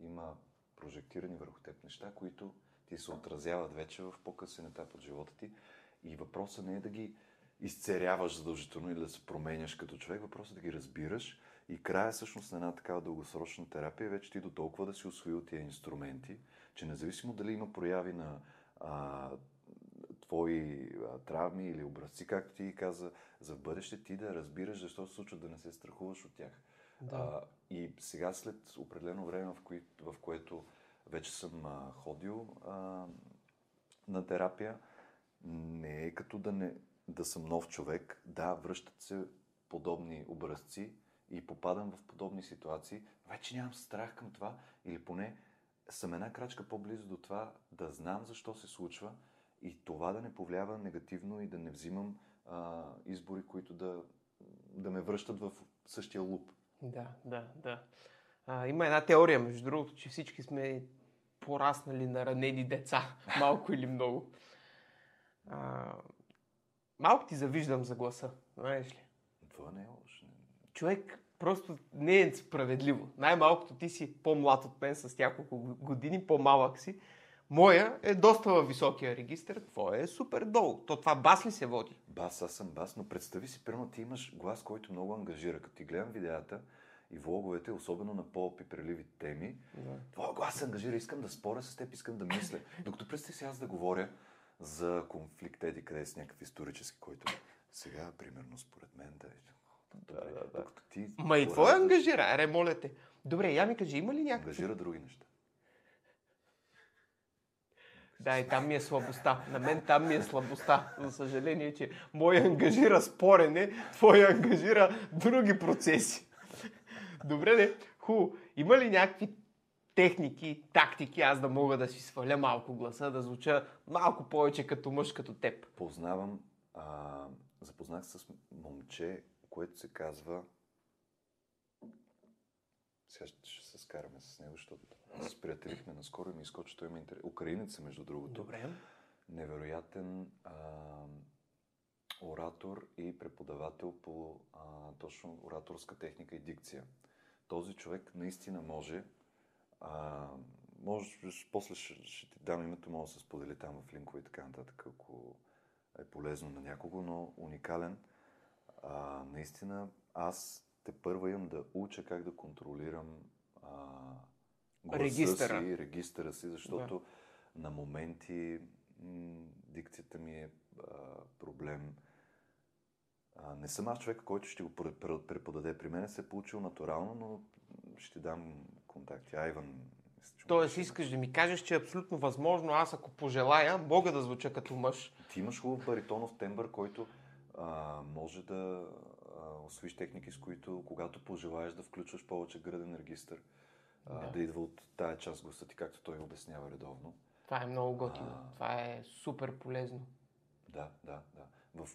има прожектирани върху теб неща, които ти се отразяват вече в по-късен етап от живота ти. И въпросът не е да ги изцеряваш задължително или да се променяш като човек, въпросът е да ги разбираш и края всъщност на една такава дългосрочна терапия е вече ти до толкова да си освоил тия инструменти, че независимо дали има прояви на а, твои а, травми или образци, както ти каза, за в бъдеще ти да разбираш защо се случва, да не се страхуваш от тях. Да. А, и сега след определено време, в, кои, в което вече съм а, ходил а, на терапия, не е като да, не, да съм нов човек. Да, връщат се подобни образци и попадам в подобни ситуации. Вече нямам страх към това или поне съм една крачка по-близо до това да знам защо се случва и това да не повлиява негативно и да не взимам а, избори, които да, да ме връщат в същия луп. Да, да, да. А, има една теория, между другото, че всички сме пораснали на ранени деца, малко или много. А, малко ти завиждам за гласа, знаеш ли. Това не е лошо. Човек, просто не е справедливо. Най-малкото ти си по-млад от мен с няколко години, по-малък си. Моя е доста във високия регистр, твоя е супер долу. То това бас ли се води? Бас, аз съм бас, но представи си, примерно ти имаш глас, който много ангажира. Като ти гледам видеята и влоговете, особено на по-пипреливи теми, Да. твоя глас се ангажира, искам да споря с теб, искам да мисля. Докато представи си аз да говоря за конфликт еди къде с някакъв исторически, който сега, примерно, според мен да е... Добре, да, да. докато ти Ма и твоя ангажира, аре, моля те. Добре, я ми кажи, има ли някакви... ангажира други неща. Да, и там ми е слабостта. На мен там ми е слабостта. За съжаление, че мой ангажира спорене, твой ангажира други процеси. Добре, не. Ху, има ли някакви техники, тактики, аз да мога да си сваля малко гласа, да звуча малко повече като мъж, като теб? Познавам, а, запознах се с момче, което се казва... Сега ще, се скараме с него, защото се сприятелихме наскоро и ми изкочи, той има интерес. Украинец е, между другото. Добре. Невероятен а, оратор и преподавател по а, точно ораторска техника и дикция. Този човек наистина може а, може, после ще, ще ти дам името, мога да се сподели там в линкове и така нататък, ако е полезно на някого, но уникален. А, наистина, аз те първа имам да уча как да контролирам а, гласа Регистъра. си, регистъра си, защото на моменти м- дикцията ми е а, проблем. А, не съм аз човек, който ще го пре- пре- преподаде. При мен се е получил натурално, но ще дам контакти. Айван. Тоест, искаш да ми кажеш, че е абсолютно възможно, аз ако пожелая, мога да звуча като мъж. Ти имаш хубав баритонов тембър, който а, може да а, освиш техники, с които, когато пожелаеш да включваш повече гръден регистр, а, Да. да. идва от тая част гласа ти, както той обяснява редовно. Това е много готино. А. Това е супер полезно. Да, да, да. В...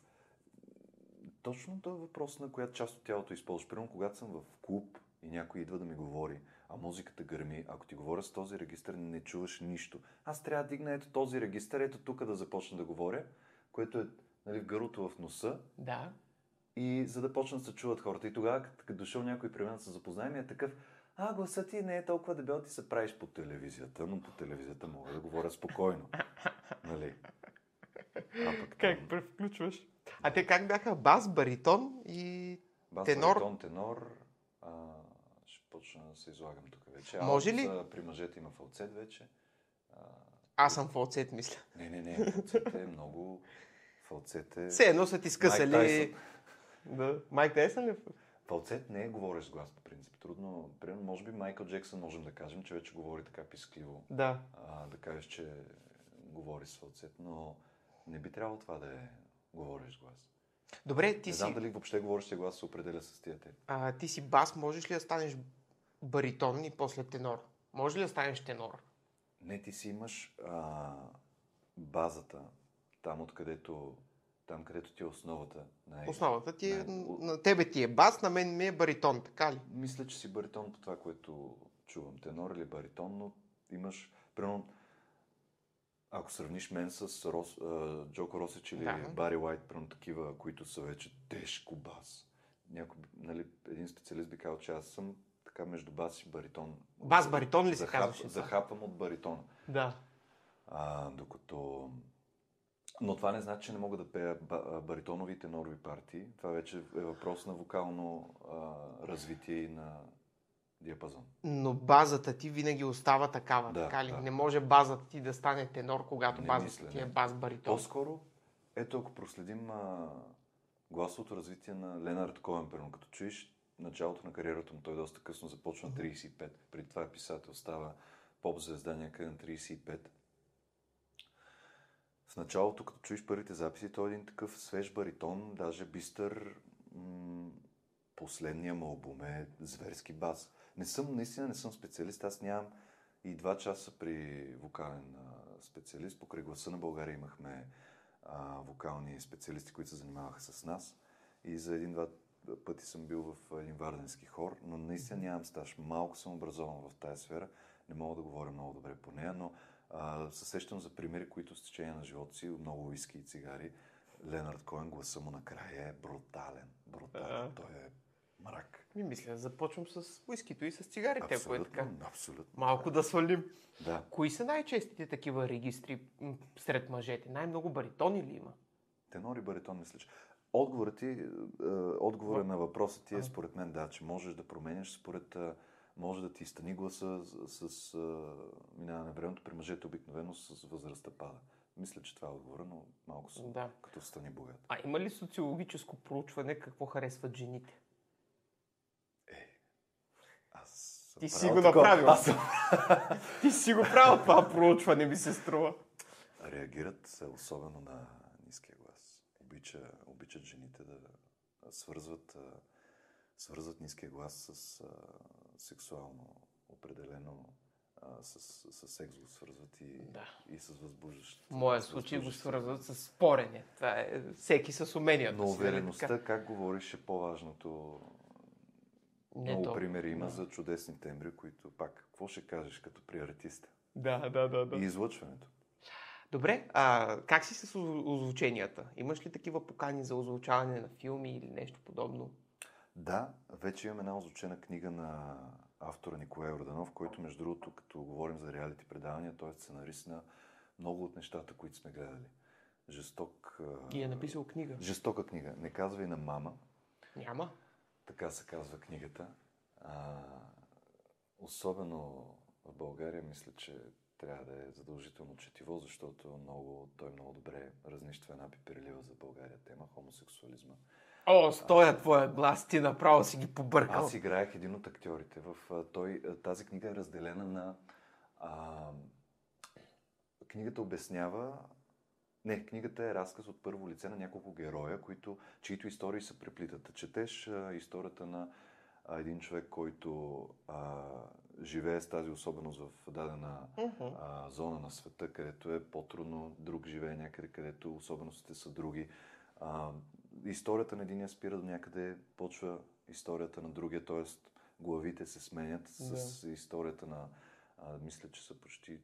Точно този въпрос на коя част от тялото използваш. Примерно, когато съм в клуб и някой идва да ми говори, а музиката гърми, ако ти говоря с този регистр, не чуваш нищо. Аз трябва да дигна ето този регистр, ето тук да започна да говоря, което е нали, в гърлото в носа, Да. и за да почнат да се чуват хората. И тогава, като дошъл някой при мен да се запознаем, е такъв, а, гласът ти не е толкова дебел, ти се правиш по телевизията, но по телевизията мога да говоря спокойно. нали? А пък Как там, превключваш? А те как бяха? Бас, баритон и... бас, тенор? баритон, тенор, а, ще почна да се излагам тук вече. Може Алт, ли? а, При мъжете има фалцет вече. А, Аз съм фалцет, мисля. не, не, не, фалцет е много... Фалцет е... Все едно са ти скъсали... Да. Майк Тайсън ли? Фалцет не е говориш с глас по принцип. Трудно. Примерно, може би Майкъл Джексън можем да кажем, че вече говори така пискливо. Да. А, да кажеш, че говори с фалцет, но не би трябвало това да е говориш глас. Добре, ти не си, знам дали въобще говорещия глас се определя с тия те. а, ти си бас, можеш ли да станеш баритон и после тенор? Може ли да станеш тенор? Не, ти си имаш а, базата, там откъдето, там където ти е основата. Най- Основата ти е, най- на тебе ти е бас, на мен ми е баритон, така ли? Мисля, че си баритон по това, което чувам. Тенор или баритон, но имаш, примерно, ако сравниш мен с Рос, а, Джоко Росич или Да. Бари Уайт, примерно такива, които са вече тежко бас. Някой, нали, един специалист би казал, че аз съм така между бас и баритон. Бас баритон ли се Захап- казваше? Захапвам от баритона. Да. А, докато... Но това не значи, че не мога да пея ба- а, баритонови и тенорови партии. Това вече е въпрос на вокално а, развитие и на диапазон. Но базата ти винаги остава такава, Да, така ли? да. Не може базата ти да стане тенор, когато Не базата мисля, ти е не. бас баритон. По-скоро, ето ако проследим а, гласовото развитие на Ленард Коен, примерно, като чуеш началото на кариерата му, той доста късно започва на 35. Преди това е писател, става поп-звезда някъде на 35. В началото, като чуеш първите записи, той е един такъв свеж баритон, даже бистър. М- последния му албум е зверски бас. Не съм, наистина не съм специалист, аз нямам и два часа при вокален специалист. Покрай гласа на България имахме а, вокални специалисти, които се занимаваха с нас. И за един-два пъти съм бил в един варденски хор, но наистина нямам стаж. Малко съм образован в тази сфера. Не мога да говоря много добре по нея, но а, се сещам за примери, които с течение на живота си, много уиски и цигари, Ленард Коен, гласа му накрая е брутален. Брутален. Той е Мрак. Ми мисля, започвам с уискито и с цигарите, ако е така. Абсолютно. Малко да свалим. Да. Кои са най-честите такива регистри сред мъжете? Най-много баритони ли има? Тенор и баритон, мисля, че. Отговорът ти, е, отговора В- на въпроса ти е според мен да, че можеш да променяш според, е, може да ти стани гласа с, с е, минаване на времето. При мъжете обикновено с възрастта пада. Мисля, че това е отговора, но малко съм Да. като стани богат. А има ли социологическо проучване какво харесват жените? Аз съм Ти си го такова. направил. Аз съм... Ти си го правил това проучване, ми се струва. Реагират се особено на ниския глас. Обича, обичат жените да свързват, свързват ниския глас с а, сексуално определено, а, с, с секс го свързват и, Да. и с възбуждащ. В моя случай го свързват с спорене. Това е всеки с уменията Но си, увереността, как говориш, е по-важното. Много то. примери има Да. за чудесни тембри, които пак, какво ще кажеш като при артиста? Да, да, да, да. И излъчването. Добре, а как си с оз- озвученията? Имаш ли такива покани за озвучаване на филми или нещо подобно? Да, вече имам една озвучена книга на автора Николай Орданов, който между другото, като говорим за реалити предавания, той е сценарист на много от нещата, които сме гледали. Жесток... И е написал книга. Жестока книга. Не казва и на мама, Няма. Така се казва книгата. А, особено в България мисля, че трябва да е задължително четиво, защото много, той много добре разнищва една пиперлива за България тема хомосексуализма. О, с този твоя глас ти направо си ги побъркал. Аз играех един от актьорите. В, а, той, а, тази книга е разделена на... А, книгата обяснява... Не, книгата е разказ от първо лице на няколко героя, които, чието истории се преплитат. Четеш а, историята на а, един човек, който а, живее с тази особеност в дадена а, зона на света, където е по-трудно, друг живее някъде, където особеностите са други. А, историята на единия спира до някъде, почва историята на другия, т.е. главите се сменят с историята на, а, мисля, че са почти,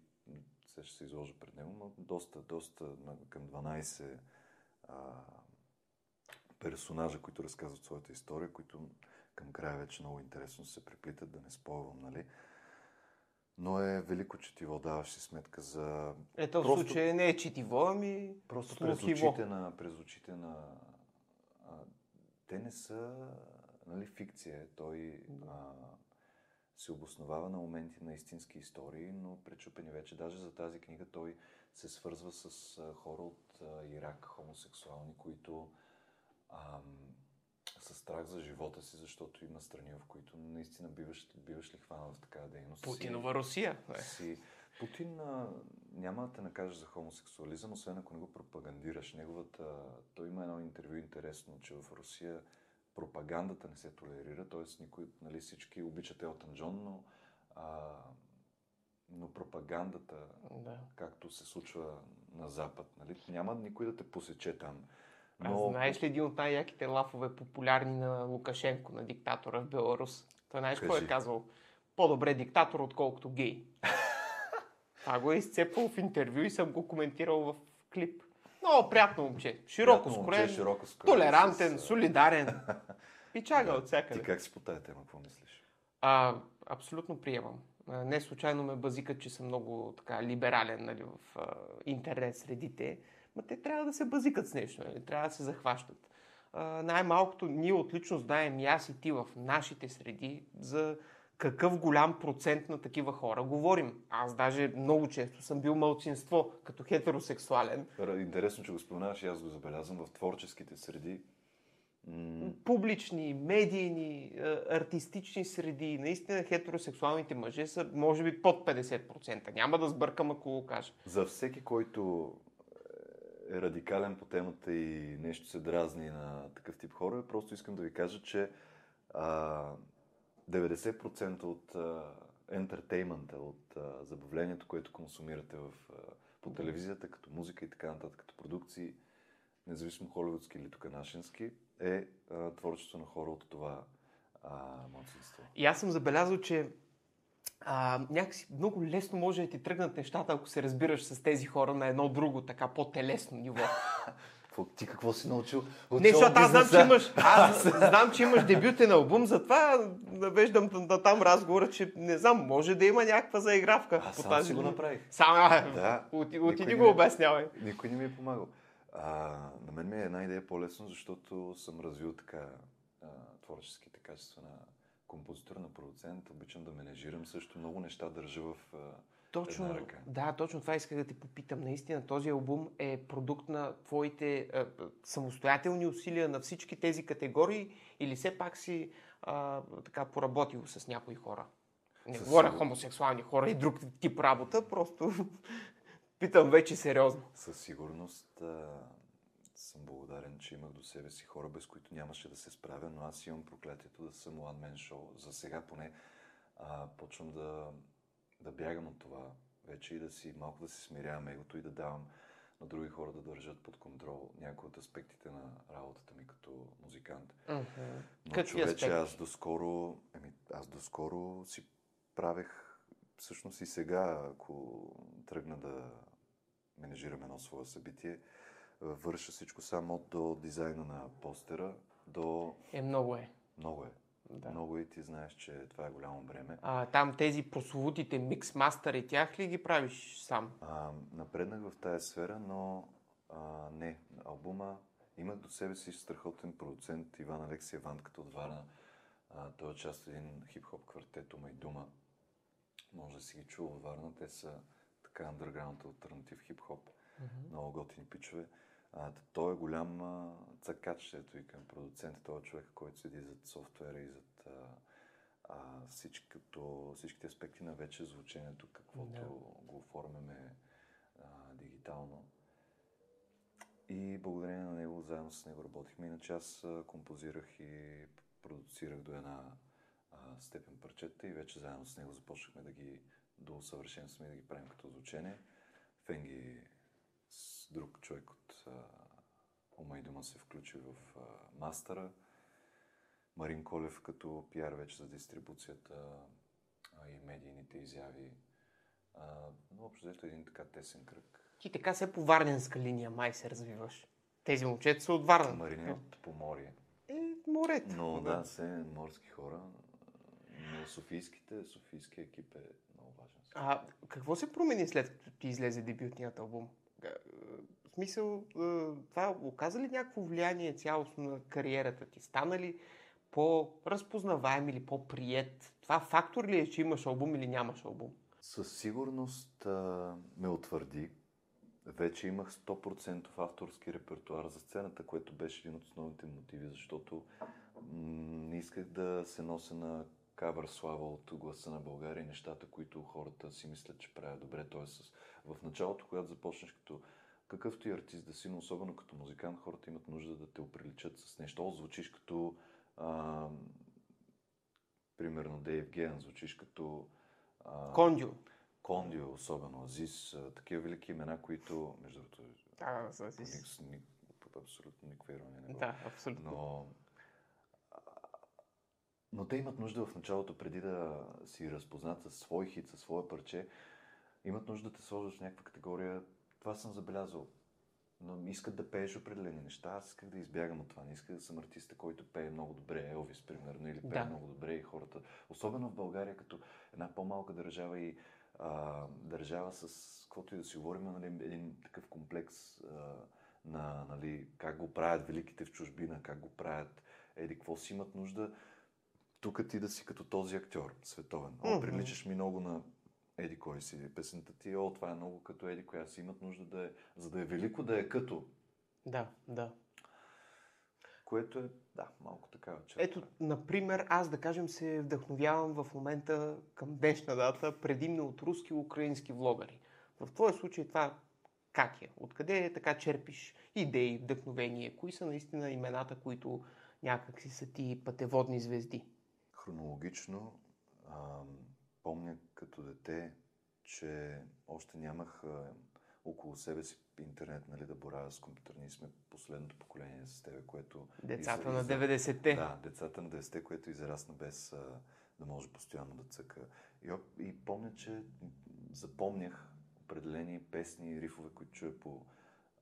сега ще се изложа пред него, но доста, доста към 12 а, персонажа, които разказват своята история, които към края вече много интересно се преплитат, да не спойвам, нали? Но е велико четиво, даваш си сметка за... Ето в Просто- случая не е четиво, ами Просто през слухиво. очите на... През очите на а, те не са нали, фикция. Той а, се обосновава на моменти на истински истории, но пречупени вече. Даже за тази книга той се свързва с хора от Ирак, хомосексуални, които ам, са страх за живота си, защото има страни, в които наистина биваш, биваш ли хванал в такава дейност. Путинова Русия. е. Си, Путин а, няма да те накаже за хомосексуализъм, освен ако не го пропагандираш. Неговата, той има едно интервю интересно, че в Русия пропагандата не се толерира, т.е. никой, нали, всички обичат Елтън Джон, но, а, но пропагандата, Да. както се случва на Запад, нали, няма никой да те посече там. А знаеш ли един от най-яките лафове, популярни на Лукашенко, на диктатора в Беларус? Той знаеш кой Кажи. е казал? По-добре диктатор, отколкото гей. Това го е изцепвал в интервю и съм го коментирал в клип. Много приятно момче. Широко скроен, широко скроен, толерантен, с, солидарен. Пичага от Ти всякъде. как си по тая тема, какво мислиш? А, абсолютно приемам. Не случайно ме базикат, че съм много така либерален нали, в а, интернет средите. Ма те трябва да се базикат с нещо, нали? трябва да се захващат. А, най-малкото ние отлично знаем и аз и ти в нашите среди за какъв голям процент на такива хора говорим. Аз даже много често съм бил мълцинство като хетеросексуален. Интересно, че го споменаваш и аз го забелязвам в творческите среди. М- Публични, медийни, артистични среди, наистина хетеросексуалните мъже са може би под 50%. Няма да сбъркам, ако го кажа. За всеки, който е радикален по темата и нещо се дразни на такъв тип хора, просто искам да ви кажа, че а, 90% от ентертеймента, от а, забавлението, което консумирате в, а, по телевизията, като музика и така нататък, като продукции, независимо холивудски или тук нашински, е а, творчество на хора от това а, младсинство. И аз съм забелязал, че а, някакси много лесно може да ти тръгнат нещата, ако се разбираш с тези хора на едно друго, така по-телесно ниво. Какво- Ти какво си научил? от Не, защото аз знам, че имаш, аз знам, че имаш дебютен албум, затова навеждам на там разговора, че не знам, може да има някаква заигравка. Аз по сам тази си го направих. Сам, Да. Никой отиди го ми- обяснявай. Никой не ми е помагал. А, на мен ми е една идея по-лесно, защото съм развил така а, творческите качества на композитор, на продуцент. Обичам да менежирам също. Много неща държа в а, Точно, ръка. да, точно това исках да те попитам. Наистина този албум е продукт на твоите а, а, самостоятелни усилия на всички тези категории или все пак си а, така поработил с някои хора? Не Със говоря хомосексуални хора и друг тип работа, просто питам вече сериозно. Със сигурност а, съм благодарен, че имах до себе си хора, без които нямаше да се справя, но аз имам проклятието да съм one man show. За сега поне а, почвам да, да бягам от това вече и да си малко да си смирявам егото и да давам на други хора да държат под контрол някои от аспектите на работата ми като музикант. Мгм. Но Какви човече, аспекти? аз доскоро, еми, аз доскоро си правех, всъщност и сега, ако тръгна да менежирам едно свое събитие, върша всичко само до дизайна на постера, до... Е, много е. Много е. Да. Много и ти знаеш, че това е голямо бреме. А, там тези прословутите микс мастери, тях ли ги правиш сам? А, напреднах в тая сфера, но а, не. Албума имах до себе си страхотен продуцент Иван Алексия Вантката от Варна. А, той е част от един хип-хоп квартет Ума и Дума. Може да си ги чул от Варна. Те са така underground альтернатив хип-хоп. Много готини пичове. А, той е голям а, цакач, ето и към продуцент. Той е човек, който седи зад софтуера и зад а, а, всичкото, всичките аспекти на вече звучението, каквото Да. го оформяме а, дигитално. И благодарение на него, заедно с него работихме. Иначе аз композирах и продуцирах до една а, степен парчета и вече заедно с него започнахме да ги доусъвършенстваме и да ги правим като звучение. Фенги с друг човек от Ума и Дума се включи в мастера. Марин Колев като пиар вече за дистрибуцията а, и медийните изяви. Но общо взето един така тесен кръг. Ти така се по варненска линия май се развиваш. Тези момчета са от Варна. Марин е от Поморие. Е, морето. Но да, се морски хора. Но Софийските, Софийския екип е много важен. А какво се промени след като ти излезе дебютният албум? В смисъл, това оказа ли някакво влияние цялостно на кариерата ти? Стана ли по-разпознаваем или по-прият? Това фактор ли е, че имаш албум или нямаш албум? Със сигурност а, ме утвърди. Вече имах 100% авторски репертуар за сцената, което беше един от основните мотиви, защото не исках да се нося на кавър слава от гласа на България нещата, които хората си мислят, че правят добре. Тоест, в началото, когато започнеш като какъвто и артист да си, но особено като музикант, хората имат нужда да те оприличат с нещо. О, звучиш като а, примерно Дейв Ген, звучиш като а, Кондио. Кондио, особено Азис, такива велики имена, които, между другото, Да, да, да, ник, с- ник, абсолютно никаква ирония не да, абсолютно. Но, но те имат нужда в началото, преди да си разпознат със свой хит, със свое парче, имат нужда да те сложат в някаква категория. Това съм забелязал. Но искат да пееш определени неща. Аз исках да избягам от това. Не исках да съм артиста, който пее много добре. Елвис, примерно, или пее Да. много добре и хората. Особено в България, като една по-малка държава и а, държава с, каквото и да си говорим, нали, един такъв комплекс а, на нали, как го правят великите в чужбина, как го правят, еди, какво си имат нужда. Тук ти да си като този актьор, световен. О, приличаш ми много на еди кой си. Песента ти, о, това е много като еди коя си. Имат нужда да е, за да е велико, да е като. Да, да. Което е, да, малко такава черта. Ето, например, аз да кажем се вдъхновявам в момента към днешна дата предимно от руски и украински влогъри. В твоя случай това как е? Откъде така черпиш идеи, вдъхновение? Кои са наистина имената, които някак си са ти пътеводни звезди? Хронологично, а, помня като дете, че още нямах а, около себе си интернет, нали, да боравя с компютър. Ние сме последното поколение с тебе, което... Децата изра- на изра- 90-те. Да, децата на 90-те, което израсна без а, да може постоянно да цъка. И, и помня, че запомнях определени песни и рифове, които чуя по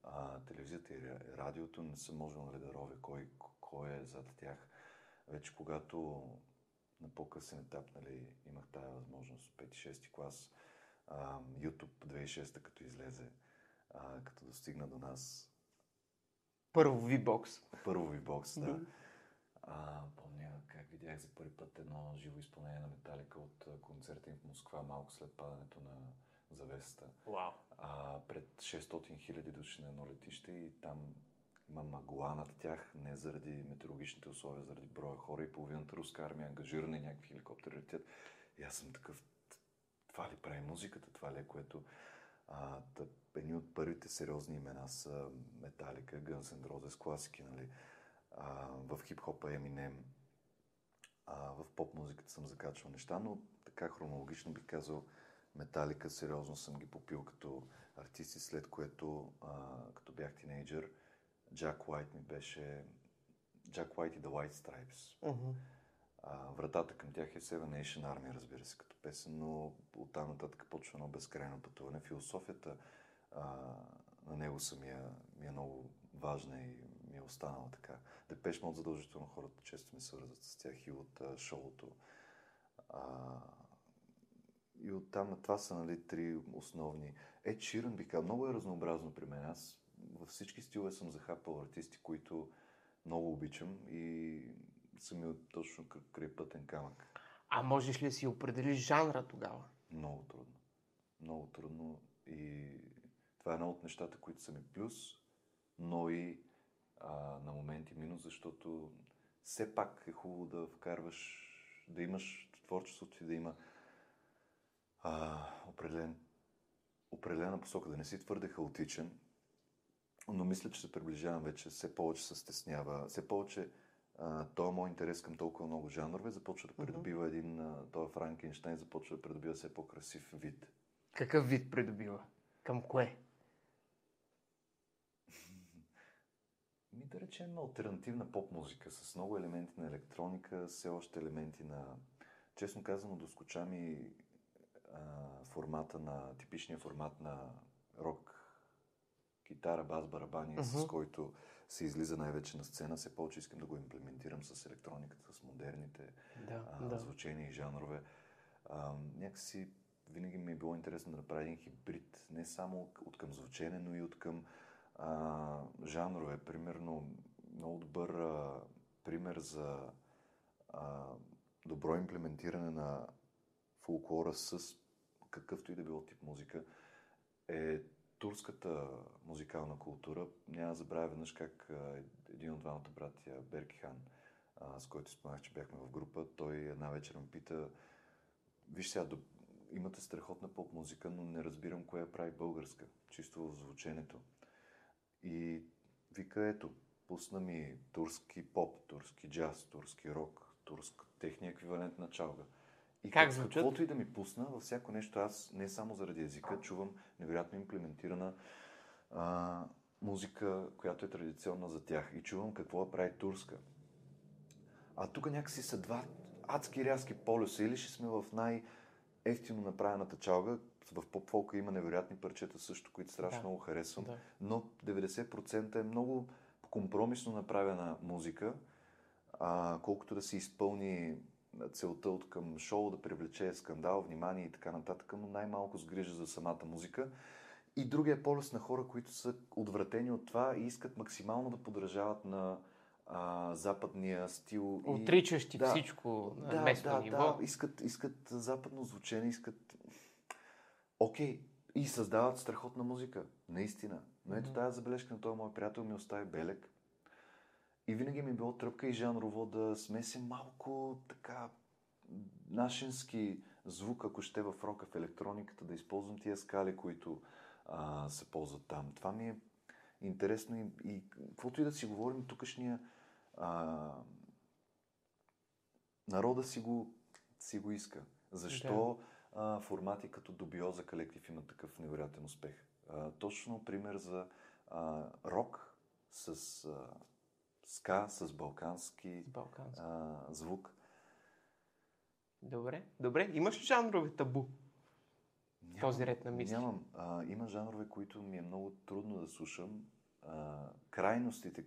а, телевизията и радиото, не съм можел нали, да ровя кой, кой е зад тях. Вече когато на по-късен етап нали, имах тази възможност, 5-6 клас, а, YouTube 2006 като излезе, а, като достигна до нас. Първо V-Box. Първо V-Box, да. А, помня как видях за първи път едно живо изпълнение на Металика от концерта им в Москва, малко след падането на завесата. Wow. А, пред 600 хиляди души на едно летище и там има мъгла над тях, не заради метеорологичните условия, заради броя хора и половината руска армия ангажирана някакви хеликоптери летят. И аз съм такъв, това ли прави музиката, това ли е което... А, тъп, едни от първите сериозни имена са Металика, Guns N' Roses, класики, нали? А, в хип-хопа Eminem, а, в поп-музиката съм закачвал неща, но така хронологично бих казал, Металика сериозно съм ги попил като артисти, след което, а, като бях тинейджър, Джак Уайт ми беше... Джак Уайт и The White Stripes. Uh-huh. А, вратата към тях е Seven Nation Army, разбира се, като песен, но оттам нататък почва едно безкрайно пътуване. Философията а, на него самия ми е много важна и ми е останала така. Депеш Мод задължително хората често ми свързват с тях и от а, шоуто. А, и оттам на това са нали, три основни. Е, Ширан би казал, много е разнообразно при мен. Аз във всички стилове съм захапал артисти, които много обичам и са ми точно край пътен камък. А можеш ли да си определиш жанра тогава? Много трудно. Много трудно и това е едно от нещата, които са ми плюс, но и а, на моменти минус, защото все пак е хубаво да вкарваш, да имаш творчеството и да има а, определен, определена посока, да не си твърде хаотичен, но мисля, че се приближавам вече, все повече се стеснява, все повече този мой интерес към толкова много жанрове започва да придобива един, този Франкенштайн започва да придобива все по-красив вид. Какъв вид придобива? Към кое? Ми да речем альтернативна поп-музика с много елементи на електроника, все още елементи на... Честно казано, доскоча ми а, формата на, типичния формат на рок китара, бас, барабани, uh-huh. с който се излиза най-вече на сцена. Все повече искам да го имплементирам с електрониката, с модерните да, а, да. звучения и жанрове. А, някакси винаги ми е било интересно да направя един хибрид, не само от към звучене, но и от към а, жанрове. Примерно, много добър а, пример за а, добро имплементиране на фолклора с какъвто и да било тип музика е турската музикална култура. Няма да забравя веднъж как един от двамата братия, Беркихан, с който споменах, че бяхме в група, той една вечер ме пита, виж сега, имате страхотна поп музика, но не разбирам коя прави българска, чисто в звученето. И вика, ето, пусна ми турски поп, турски джаз, турски рок, турск, техния еквивалент на чалга – и как звучат? Каквото и да ми пусна, във всяко нещо аз, не само заради езика, чувам невероятно имплементирана а, музика, която е традиционна за тях. И чувам какво да прави турска. А тук някакси са два адски рязки полюса. Или ще сме в най- ефтино направената чалга. В поп-фолка има невероятни парчета също, които страшно да. много харесвам. Да. Но 90% е много компромисно направена музика, а, колкото да се изпълни целта от към шоу да привлече скандал, внимание и така нататък, но най-малко с грижа за самата музика. И другия полюс на хора, които са отвратени от това и искат максимално да подражават на а, западния стил. Отричащи и, да, всичко на да, местно да, ниво. Да, искат, искат западно звучение, искат... Окей, okay. и създават страхотна музика, наистина. Но ето mm-hmm. тази забележка на този мой приятел ми остави белек. И винаги ми е било тръпка и жанрово да смесим малко така нашински звук, ако ще в рока, в електрониката, да използвам тия скали, които а, се ползват там. Това ми е интересно и, и каквото и да си говорим, тукашния а, народа си го, си го иска. Защо да. а, формати като Добиоза колектив има такъв невероятен успех? А, точно пример за а, рок с а, ска с балкански, балкански. А, звук. Добре, добре. Имаш ли жанрове табу? нямам, този ред на мисли? Нямам. А, има жанрове, които ми е много трудно да слушам. А, крайностите,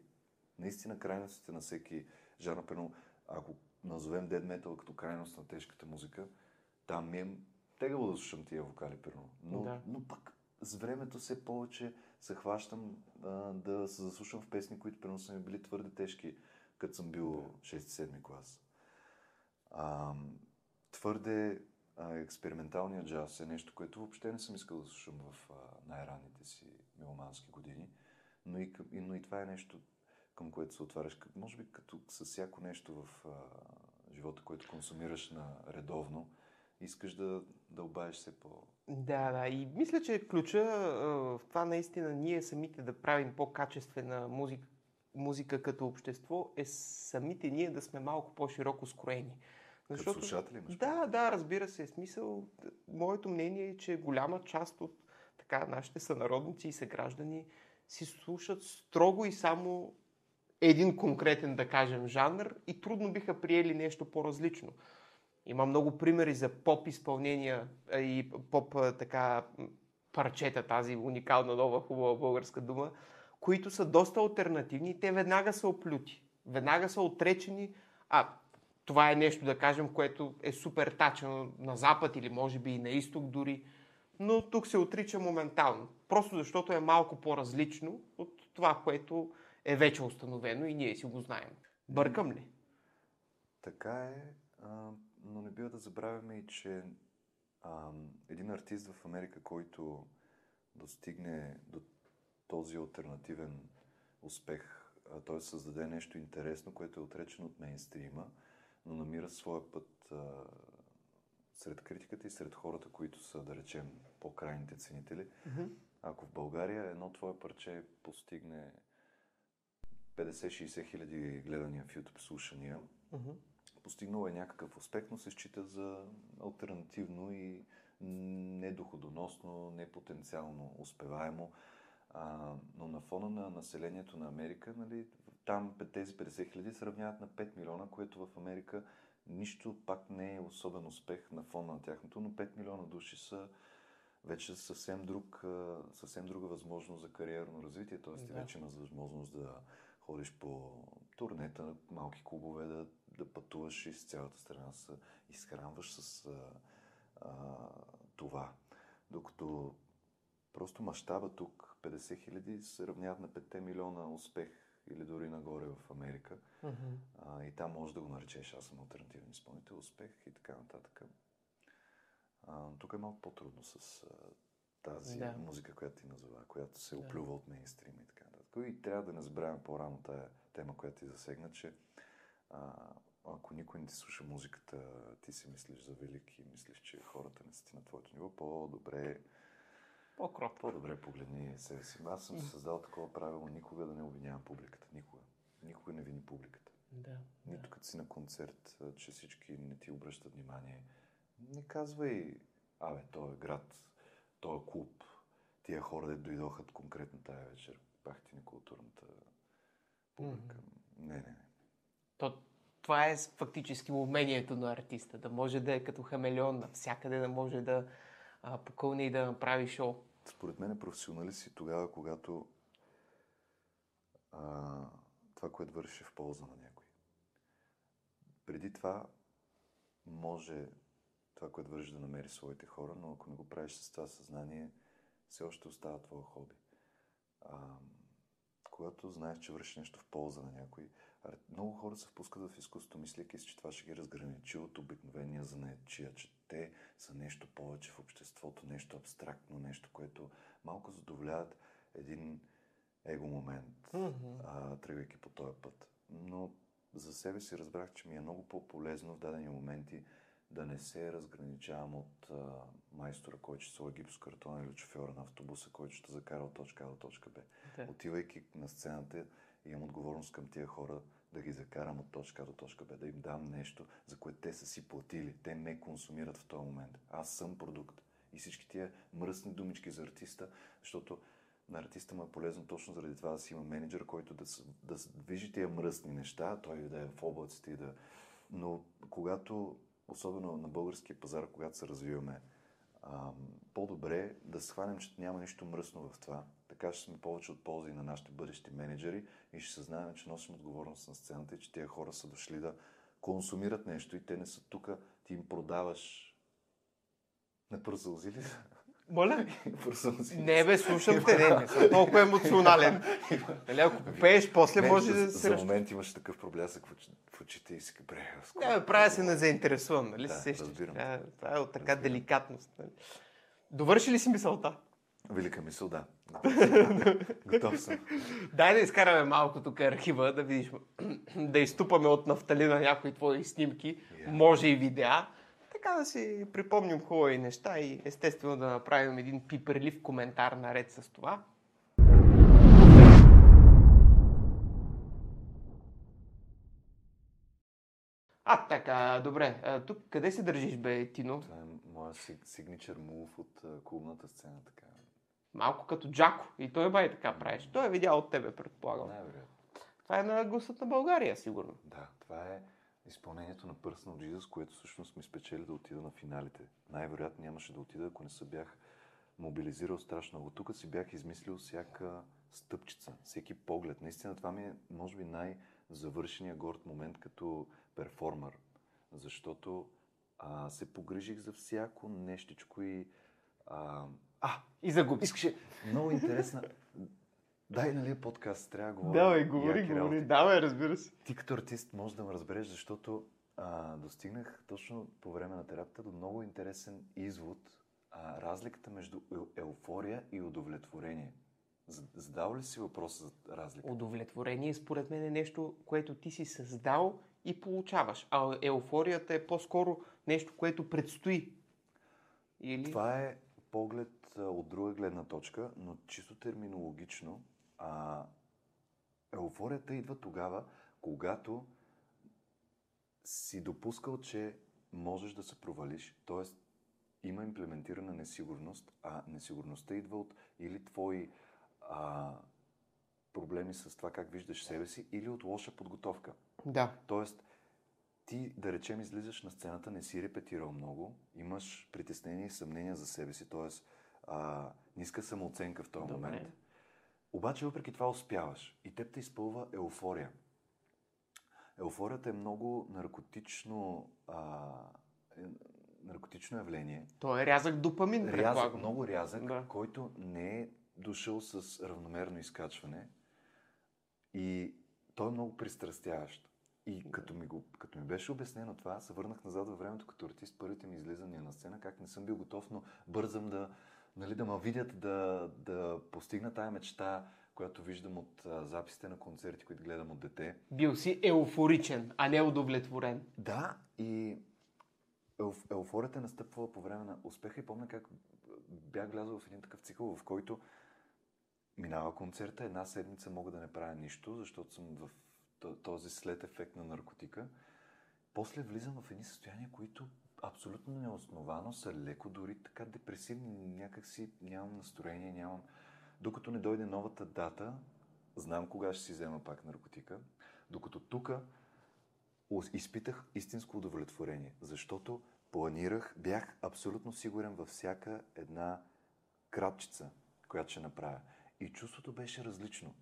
наистина крайностите на всеки жанр, примерно, ако назовем Dead Metal като крайност на тежката музика, там ми е тегаво да слушам тия вокали, примерно. Но, да. но пък с времето все повече се хващам а, да се заслушам в песни, които примерно са ми били твърде тежки, като съм бил 6-7 клас. А, твърде а, експерименталният джаз е нещо, което въобще не съм искал да слушам в а, най-ранните си миломански години. Но и, но и това е нещо, към което се отваряш. Може би като с всяко нещо в а, живота, което консумираш на редовно, искаш да, да обаеш се по... Да, да. И мисля, че ключа в това наистина ние самите да правим по-качествена музика, музика като общество е самите ние да сме малко по-широко скроени. Защото, като слушатели имаш? Да, да, разбира се. Смисъл, моето мнение е, че голяма част от така, нашите сънародници и съграждани си слушат строго и само един конкретен, да кажем, жанр и трудно биха приели нещо по-различно. Има много примери за поп изпълнения и поп така парчета, тази уникална нова хубава българска дума, които са доста альтернативни и те веднага са оплюти. Веднага са отречени. А, това е нещо, да кажем, което е супер тачено на запад или може би и на изток дори. Но тук се отрича моментално. Просто защото е малко по-различно от това, което е вече установено и ние си го знаем. Бъркам ли? Така е, но не бива да забравяме и, че а, един артист в Америка, който достигне до този альтернативен успех, той създаде нещо интересно, което е отречено от мейнстрима, но намира своя път а, сред критиката и сред хората, които са, да речем, по-крайните ценители. Mm-hmm. Ако в България едно твое парче постигне 50-60 хиляди гледания в YouTube слушания, mm-hmm. Постигнало е някакъв успех, но се счита за альтернативно и недоходоносно, непотенциално успеваемо. А, но на фона на населението на Америка, нали, там тези 50 хиляди се равняват на 5 милиона, което в Америка нищо пак не е особен успех на фона на тяхното, но 5 милиона души са вече съвсем, друг, съвсем друга възможност за кариерно развитие. Т.е. Да. ти вече имаш възможност да ходиш по турнета, малки клубове, да, да пътуваш из цялата страна, се изхранваш с а, а, това. Докато просто мащаба тук, 50 хиляди се равняват на 5 милиона успех или дори нагоре в Америка. Mm-hmm. А, и там можеш да го наречеш, аз съм альтернативен изпълнител, успех и така нататък. А, тук е малко по-трудно с а, тази да. музика, която ти назова, която се оплюва да. от мейнстрим и така нататък. И трябва да не забравяме по-рано тая тема, която ти засегна, че а, ако никой не ти слуша музиката, ти си мислиш за велик и мислиш, че хората не са ти на твоето ниво, по-добре по-кротко. По-добре погледни себе си. Аз съм създал такова правило никога да не обвинявам публиката. Никога. Никога не вини публиката. Да. Нито като си на концерт, че всички не ти обръщат внимание. Не казвай, абе, той е град, той е клуб, тия хора да дойдоха конкретно тая вечер. Пах ти некултурната публика. Mm-hmm. Не, не, не. То, това е фактически умението на артиста, да може да е като хамелеон, навсякъде да може да а, покълне и да направи шоу. Според мен е професионалист си тогава, когато а, това, което върши в полза на някой. Преди това може това, което върши да намери своите хора, но ако не го правиш с това съзнание, все още остава твое хоби. А, когато знаеш, че вършиш нещо в полза на някой, много хора се впускат в изкуството, мислейки си, че това ще ги разграничи от обикновения занаятчия, че те са нещо повече в обществото, нещо абстрактно, нещо, което малко задоволяват един его момент, mm-hmm. а, тръгвайки по този път. Но за себе си разбрах, че ми е много по-полезно в дадени моменти да не се разграничавам от а, майстора, който ще сложи гипс картона или шофьора на автобуса, който ще закара от точка А до точка Б. Okay. Отивайки на сцената, имам отговорност към тия хора да ги закарам от точка до точка Б, да им дам нещо, за което те са си платили. Те ме консумират в този момент. Аз съм продукт. И всички тия мръсни думички за артиста, защото на артиста му е полезно точно заради това да си има менеджер, който да, да движи тия мръсни неща, той да е в облаците и да... Но когато, особено на българския пазар, когато се развиваме, по-добре да схванем, че няма нищо мръсно в това. Така ще сме повече от ползи на нашите бъдещи менеджери и ще съзнаем, че носим отговорност на сцената и че тези хора са дошли да консумират нещо и те не са тук, ти им продаваш на пръсълзи ли? Моля? Пръсълзи. Не бе, слушам те, не, не съм толкова емоционален. Нали, ако попееш, после Не, може за, да за се... момент имаш такъв проблясък в, очи- в очите и си бре. Не, бе, правя се незаинтересуван, нали? Да, се разбирам. Това е от така Разбирам. деликатност. Нали? Довърши ли си мисълта? Велика мисъл, да. Готов съм. Дай да изкараме малко тук архива, да видиш, да изтупаме от нафталина някои твои снимки, Я. може и видеа. Така да си припомним хубави неща и естествено да направим един пиперлив коментар наред с това. А, така, добре. А, тук къде се държиш, бе, Тино? Това е моя сигничър мув от клубната сцена, така. Малко като Джако. И той бай така правиш. Той е видял от тебе, предполагам. Най-вероятно. Това е на гласът на България, сигурно. Да, това е изпълнението на Personal Jesus, което всъщност ми спечели да отида на финалите. Най-вероятно нямаше да отида, ако не се бях мобилизирал страшно много. Тук си бях измислил всяка стъпчица, всеки поглед. Наистина това ми е, може би, най-завършения горд момент като перформер. Защото а, се погрижих за всяко нещичко и... А, а И загуби. искаше много интересна... Дай, нали, подкаст, трябва да говоря. Давай, говори, яки говори. работи. Давай, разбира се. Ти като артист можеш да ме разбереш, защото а, достигнах точно по време на терапията до много интересен извод. А, разликата между еуфория и удовлетворение. Задал ли си въпроса за разлика? Удовлетворение според мен е нещо, което ти си създал и получаваш. А еуфорията е по-скоро нещо, което предстои. Или... Това е поглед а, от друга гледна точка, но чисто терминологично а, еуфорията идва тогава, когато си допускал, че можеш да се провалиш, т.е. има имплементирана несигурност, а несигурността идва от или твои а, проблеми с това как виждаш себе си, или от лоша подготовка. Да. Тоест, ти, да речем, излизаш на сцената, не си репетирал много, имаш притеснения и съмнения за себе си, т.е. ниска самооценка в този Добре. момент. Обаче, въпреки това успяваш и теб те изпълва еуфория. Еуфорията е много наркотично, а, е, наркотично явление. То е рязък допамин, Рязък, предполагам. много рязък, Да. който не е дошъл с равномерно изкачване и той е много пристрастяващ. И като ми, го, като ми беше обяснено това, се върнах назад във времето като артист, първите ми излизания на сцена, как не съм бил готов, но бързам да, нали, да ме видят, да, да постигна тая мечта, която виждам от а, записите на концерти, които гледам от дете. Бил си еуфоричен, а не удовлетворен. Да, и еуф, еуфорията е настъпвала по време на успеха и помня как бях влязъл в един такъв цикъл, в който минава концерта, една седмица мога да не правя нищо, защото съм в този след ефект на наркотика. После влизам в едни състояния, които абсолютно неосновано са леко, дори така депресивни, някак си нямам настроение, нямам... Докато не дойде новата дата, знам кога ще си взема пак наркотика, докато тук изпитах истинско удовлетворение, защото планирах, бях абсолютно сигурен във всяка една крачица, която ще направя. И чувството беше различно.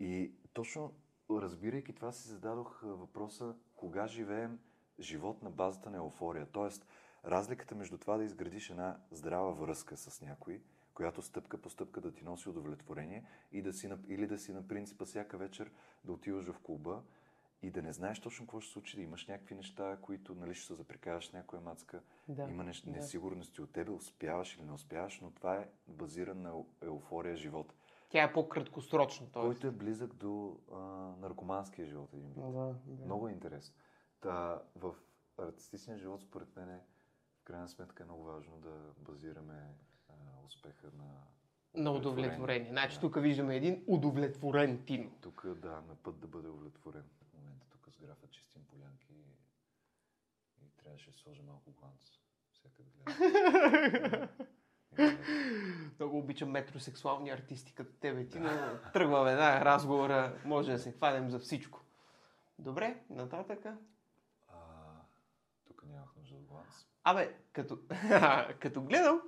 И точно разбирайки това си зададох въпроса кога живеем живот на базата на еуфория. Тоест, разликата между това да изградиш една здрава връзка с някой, която стъпка по стъпка да ти носи удовлетворение и да си, или да си на принципа всяка вечер да отиваш в клуба и да не знаеш точно какво ще се случи, да имаш някакви неща, които нали, ще се запрекаваш с някоя мацка, Да, има нещ... да. несигурности от тебе, успяваш или не успяваш, но това е базиран на еу- еуфория живот, Тя е по-краткосрочна. Тоест. който е близък до а, наркоманския живот един вид. Да, да. Много е интересно. Та, в артистичния живот, според мен, в крайна сметка е много важно да базираме а, успеха на На удовлетворение. Значи Да. тук виждаме един удовлетворен Тино. Тук, да, на път да бъде удовлетворен. В момента тук с графа чистим полянки и, и трябваше да сложа малко гланц. Всяка да гледа. Много обичам метросексуални артисти като тебе, Тино. Тръгва веднага разговора, може да се хванем за всичко. Добре, нататъка. А, тук нямах нужда от гланц. Абе, като, като гледам,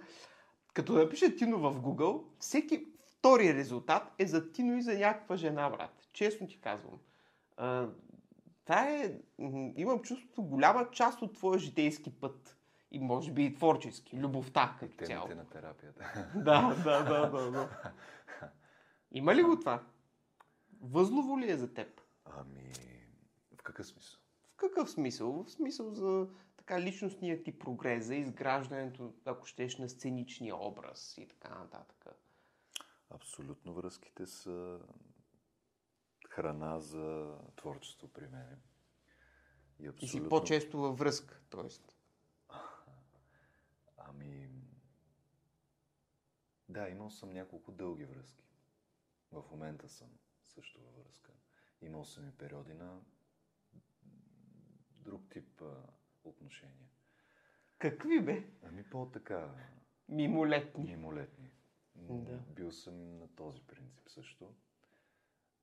като напиша Тино в Google, всеки втори резултат е за Тино и за някаква жена, брат. Честно ти казвам. А, това е, имам чувството, голяма част от твоя житейски път. И може би и творчески. Любовта като цяло. Темите на терапията. Да, да, да, да, да. Има ли го това? Възлово ли е за теб? Ами, в какъв смисъл? В какъв смисъл? В смисъл за така личностния ти прогрес, за изграждането, ако щеш, на сценичния образ и така нататък. Абсолютно връзките са храна за творчество при мен. И, И абсолютно... си по-често във връзка, т.е. Ами... Да, имал съм няколко дълги връзки. В момента съм също във връзка. Имал съм и периоди на друг тип отношения. Какви бе? Ами по-така Мимолетни. мимолетни. Да. Бил съм на този принцип също.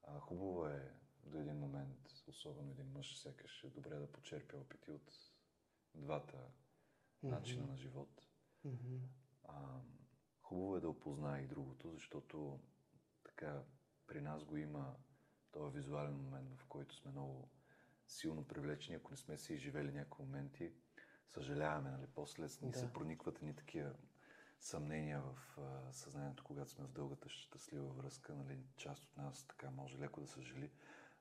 А, хубаво е до един момент, особено един мъж, сякаш е добре да почерпи опити от двата начина на живот. Мгм. А, хубаво е да опознае и другото, защото така при нас го има този визуален момент, в който сме много силно привлечени. Ако не сме си изживели някои моменти, съжаляваме, нали? После ни Да. се проникват ни такива съмнения в а, съзнанието, когато сме в дългата щастлива връзка. Нали? Част от нас така може леко да съжали.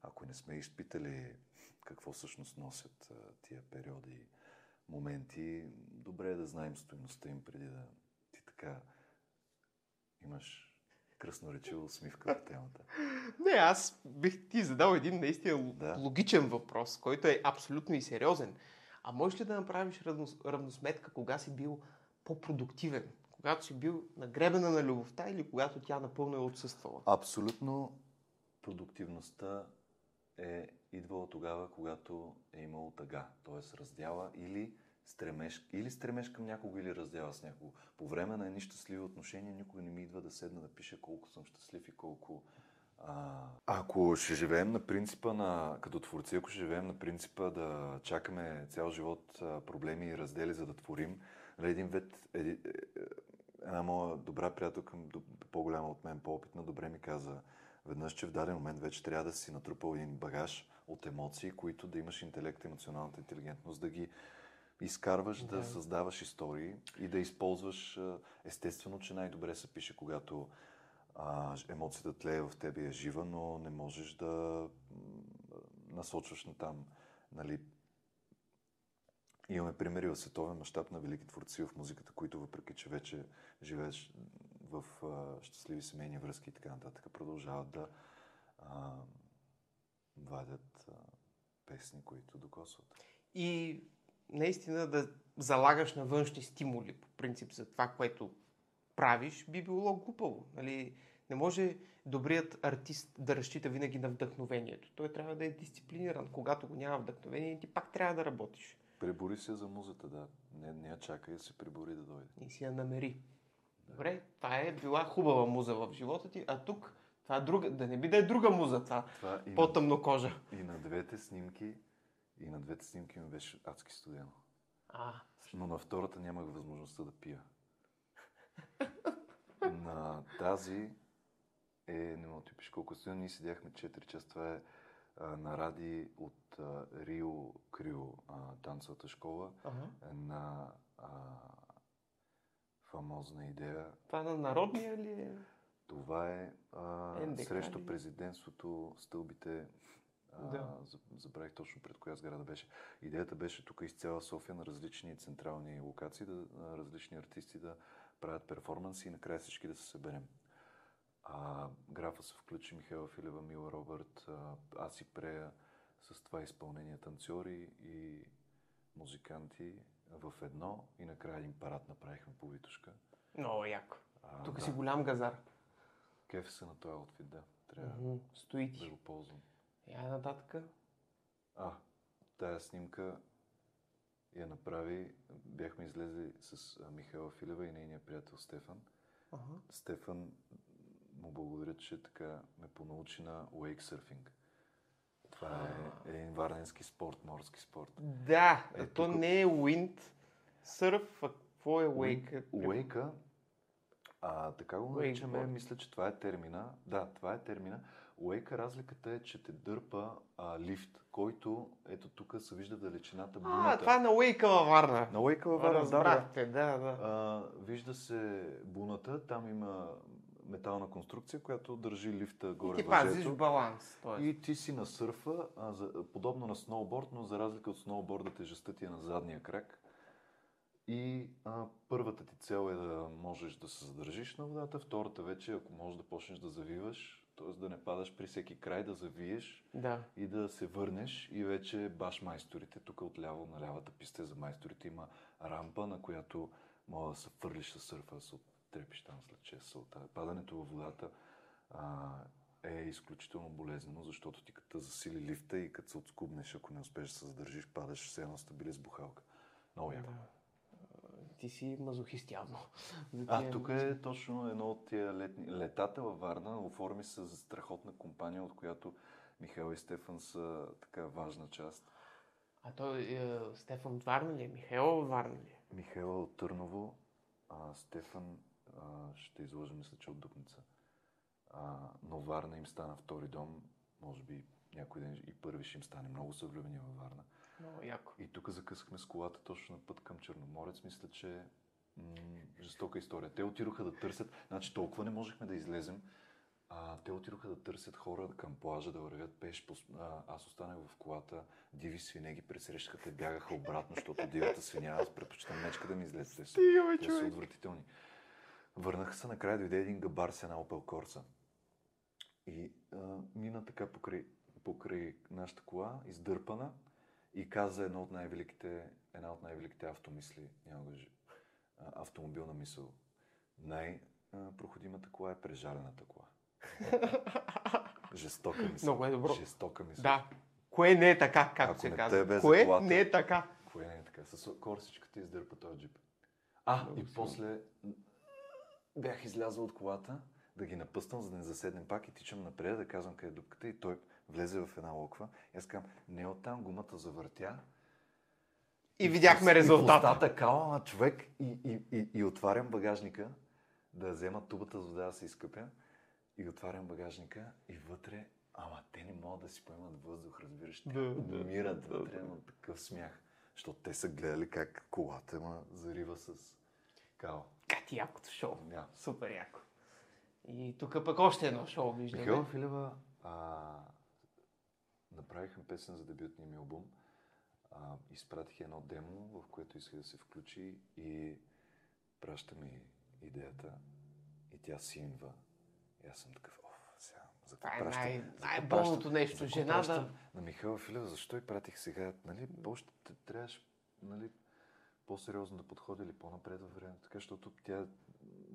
Ако не сме изпитали какво всъщност носят а, тия периоди моменти, добре е да знаем стоеността им преди да ти така имаш кръсноречива усмивка по темата. Не, аз бих ти задал един наистина Да. логичен въпрос, който е абсолютно и сериозен. А можеш ли да направиш равнос, равносметка кога си бил по-продуктивен? Когато си бил на гребена на любовта или когато тя напълно е отсъствала? Абсолютно продуктивността е идвала тогава, когато е имало тъга, т.е. раздяла или стремеж, или стремеж към някого, или раздяла с някого. По време на едни щастливи отношения никога не ми идва да седна да пише колко съм щастлив и колко... А... Ако ще живеем на принципа на... Като творци, ако ще живеем на принципа да чакаме цял живот проблеми и раздели, за да творим, нали, един вид... Еди, е, една моя добра приятелка, по-голяма от мен, по-опитна, добре ми каза веднъж, че в даден момент вече трябва да си натрупал един багаж от емоции, които да имаш интелект, емоционалната интелигентност, да ги изкарваш, да, Да. създаваш истории и да използваш. Естествено, че най-добре се пише, когато а, емоцията тлее в тебе е жива, но не можеш да насочваш на там. Нали, Имаме примери в световен мащаб на велики творци в музиката, които въпреки, че вече живееш в а, щастливи семейни връзки и така нататък, продължават да а, вадят а, песни, които докосват. И наистина да залагаш на външни стимули, по принцип за това, което правиш, би било глупаво. Нали? Не може добрият артист да разчита винаги на вдъхновението. Той трябва да е дисциплиниран. Когато го няма вдъхновение, ти пак трябва да работиш. Пребори се за музата, да. Не, не я чакай се прибори да дойде. И си я намери. Добре, това е била хубава муза в живота ти, а тук това е друга, да не би да е друга муза, това Това по-тъмно кожа. и на двете снимки, и на двете снимки ми беше адски студено. А, Но на втората нямах възможността да пия. на тази е, не мога да ти пиша колко студено, ние седяхме 4 часа. Това е а, на Ради от а, Рио Крио, а, танцовата школа. ага. Една а, фамозна идея. Това на народния ли е? Това е а, срещу ли? президентството, стълбите. Да. за- Забравих точно пред коя сграда беше. Идеята беше тук из цяла София на различни централни локации, да, различни артисти да правят перформанси и накрая всички да се съберем. А, графа се включи Михайла Филева, Мила Робърт, а, аз и Прея с това изпълнение танцори и музиканти в едно и накрая един парад направихме по Витушка. Много яко. А, Тук да. си голям газар. Кеф се на този outfit, да. Трябва. Стои да го ползвам. Я нататък. А, тая снимка я направи, бяхме излезли с Михайла Филева и нейния приятел Стефан. Ага. Стефан му благодаря, че така ме понаучи на уейксърфинг. Това е един варненски спорт, морски спорт. Да, Е, то тук- не е уинд, Сърф, а какво е wake? Уейка, а, така го наричаме, мисля, че това е термина. Да, това е термина. Уейка разликата е, че те дърпа а, лифт, който, ето тук се вижда далечината буната. А, това е на Уейка във Варна. На Уейка във Варна, да, да. Да, да. А, вижда се буната, там има метална конструкция, която държи лифта И горе ти пазиш баланс. Тоест. И ти си на сърфа, а, за, подобно на сноуборд, но за разлика от сноуборда тежестта ти е на задния крак. И а, първата ти цел е да можеш да се задържиш на водата, втората вече, ако можеш да почнеш да завиваш, т.е. да не падаш при всеки край, да завиеш Да. и да се върнеш и вече баш майсторите. Тук отляво на лявата писта е за майсторите има рампа, на която мога да се фърлиш със сърфа, да се оттрепиш там след 6 салта. Падането във водата а, е изключително болезнено, защото ти като засили лифта и като се отскубнеш, ако не успееш да се задържиш, падаш все едно сте били с бухалка. Много яко. да. Ти си мазохист явно. А, тук е точно едно от тия летни... летата във Варна. Оформи се за страхотна компания, от която Михаил и Стефан са така важна част. А той е, Стефан от Варна ли е? Михаил от Варна ли е? Михаил от Търново, а Стефан а, ще излъжа, мисля, че от Дупница. А, но Варна им стана втори дом, може би някой ден и първи ще им стане. Много са влюбени във Варна. Много яко. И тук закъсахме с колата точно на път към Черноморец. Мисля, че м- жестока история. Те отидоха да търсят, значи толкова не можехме да излезем. А, те отидоха да търсят хора към плажа, да вървят пеш. А, аз останах в колата, диви свине ги пресрещаха, те бягаха обратно, защото дивата свиня, аз предпочитам мечка да ми излезе. Те са, те са отвратителни. Върнаха се, накрая дойде един габар с една Opel Corsa. И а, мина така покрай, покрай нашата кола, издърпана, и каза едно от най-великите, една от най-великите автомисли, няма го автомобилна мисъл. Най-проходимата кола е прежалената кола. Жестока мисъл. Много е добро. Жестока мисъл. Да. Кое не е така, както Ако се казва? Кое колата. не е така? Кое не е така? С корсичката издърпа този джип. А, Много и силно. после бях излязъл от колата да ги напъснам, за да не заседнем пак и тичам напред да казвам къде е дупката и той влезе в една локва. И аз казвам, не оттам гумата завъртя. И видяхме И в резултата. устата кала на човек и, и, и, и отварям багажника да взема тубата с вода да се изкъпя. И отварям багажника и вътре, ама те не могат да си поемат въздух, разбираш. Те Да, умират да, вътре да. на такъв смях. Защото те са гледали как колата ма зарива с као. Кати якото шоу. Да. Супер яко. И тук пък още едно шоу виждаме. Михаила Филева а, направихме песен за дебютния ми албум. А, изпратих едно демо, в което иска да се включи и праща ми идеята и тя синва. И аз съм такъв, оф, сега, за какво Това е пращам? най- най-болното нещо. Жена да- На Михаила Филева, защо и пратих сега? Нали, още трябваше нали, по-сериозно да подходи или по-напред във времето. Така, защото тя е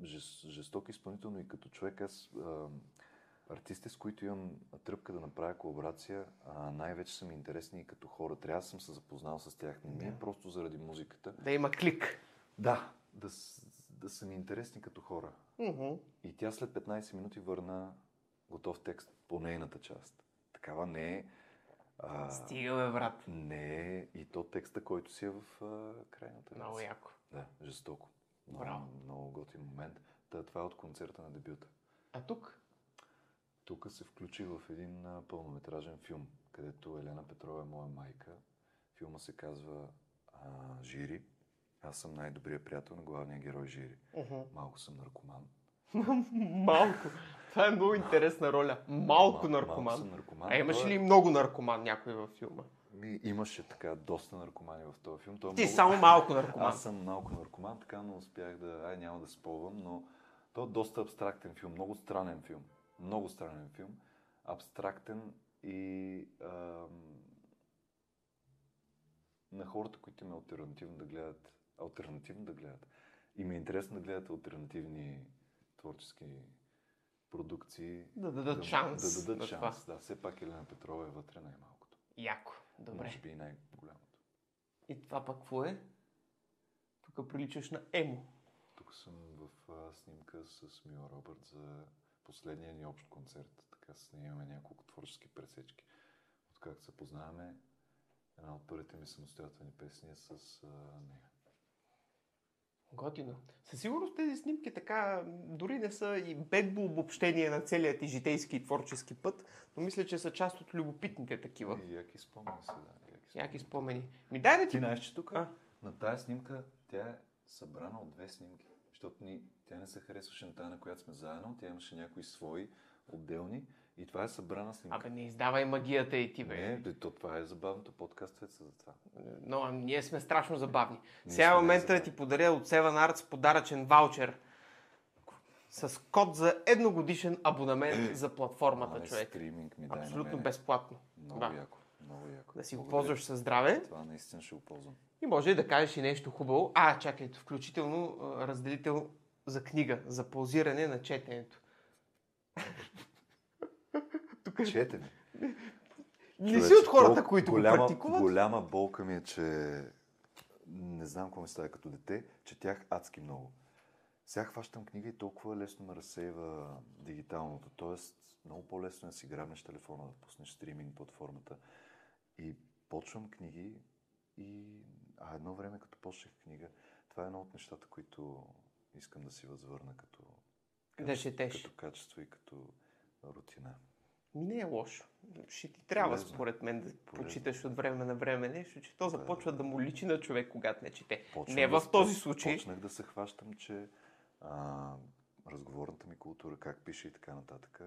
жес, жесток изпълнител, но и като човек аз а, артисти, с които имам тръпка да направя колаборация, най-вече са ми интересни и като хора. Трябва да съм се запознал с тях. Не ми е просто заради музиката. Да има клик. Да, да, да са ми интересни като хора. Мгм. И тя след 15 минути върна готов текст по нейната част. Такава не е. А, Стига, бе, брат. не е и то текста, който си е в а, крайната Много яко. Да, жестоко. Много, Браво. много готин момент. Та, това е от концерта на дебюта. А тук? Тук се включи в един пълнометражен филм, където Елена Петрова е моя майка. Филма се казва а, Жири. Аз съм най-добрият приятел на главния герой Жири. Мгм. Малко съм наркоман. Малко. Това е много интересна роля. Малко Мал- наркоман. Малко съм наркоман. А имаш Той е- ли много наркоман някой във филма? Ми, имаше така доста наркомани в този филм. Той е Ти много... само малко наркоман. Аз съм малко наркоман, така но успях да... Ай, няма да спълвам, но той е доста абстрактен филм, много странен филм. Много странен филм. Абстрактен и ам... на хората, които има альтернативно да гледат, альтернативно да гледат. И ми е интересно да гледат альтернативни творчески продукции. Да дадат шанс Да дадат шанс. Да, все пак Елена Петрова е вътре най-малкото. Яко. Добре. Може би и най-голямото. И това пък какво е? Тук приличаш на емо. Тук съм в а, снимка с Мила Робърт за последния ни общ концерт. Така снимаме няколко творчески пресечки. Откакто се познаваме, една от първите ми самостоятелни песни е с а, нея. Готино. Със сигурност тези снимки така дори не са и бегло обобщение на целият ти житейски и творчески път, но мисля, че са част от любопитните такива. И яки спомени са, да. Яки Яки спомени. Ми дай да Ти ти... знаеш, че тук А? на тая снимка тя е събрана от две снимки. Защото ни, тя не се харесваше на тая, на която сме заедно. Тя имаше някои свои, отделни. И това е събрана снимка. Абе, не издавай магията и ти, бе. не, бе, то това е забавното. Подкастовете са за това. Но а, ние сме страшно забавни. Ние Сега е момента да ти подаря от Seven Arts подаръчен ваучер с код за едногодишен абонамент за платформата, Мале, човек. стриминг ми дай Абсолютно безплатно. Много Да. яко. Много яко. Да си го ползваш със здраве Това наистина ще го ползвам. и може и да кажеш и нещо хубаво. А, чакай, включително разделител за книга, за ползиране на четенето. Тук Четене. не си от хората, които голяма, го практикуват. Голяма болка ми е, че не знам какво ми става като дете, четях адски много. Сега хващам книга и толкова лесно ме разсейва дигиталното. Тоест, много по-лесно е да си грабнеш телефона, да пуснеш стриминг платформата. И почвам книги и... А едно време, като почнах книга, това е едно от нещата, които искам да си възвърна като, Да четеш. като качество и като рутина. Не е лошо. Ще ти трябва, Полезно. според мен, да Полезно. почиташ от време на време нещо, че то започва да му личи на човек, когато не чете. Почвам не да- в този случай. Почнах да се хващам, че а, разговорната ми култура, как пише и така нататък,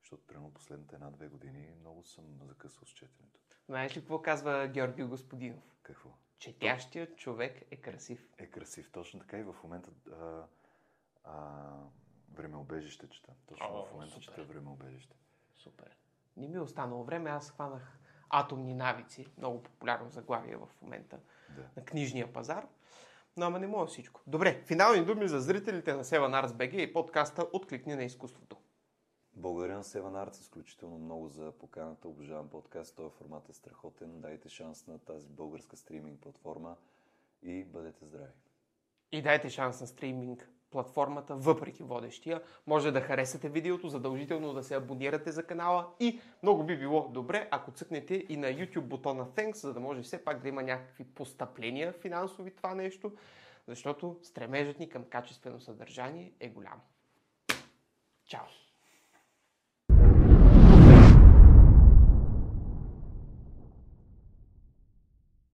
защото примерно последните една-две години много съм закъсал с четенето. Знаеш ли какво казва Георги Господинов? Какво? Четящият човек е красив. Е красив. Точно така и в момента а, а, времеобежище чета. Точно О, в момента супер. чета времеобежище. Супер. Не ми е останало време, аз хванах Атомни навици, много популярно заглавие в момента Да. на книжния пазар. Но ама не мога всичко. Добре, финални думи за зрителите на Arts BG и подкаста Откликни на изкуството. Благодаря на Seven Arts изключително много за поканата. Обожавам подкаст. Този формат е страхотен. Дайте шанс на тази българска стриминг платформа и бъдете здрави. И дайте шанс на стриминг платформата, въпреки водещия. Може да харесате видеото, задължително да се абонирате за канала и много би било добре, ако цъкнете и на YouTube бутона Thanks, за да може все пак да има някакви постъпления финансови това нещо, защото стремежът ни към качествено съдържание е голям. Чао!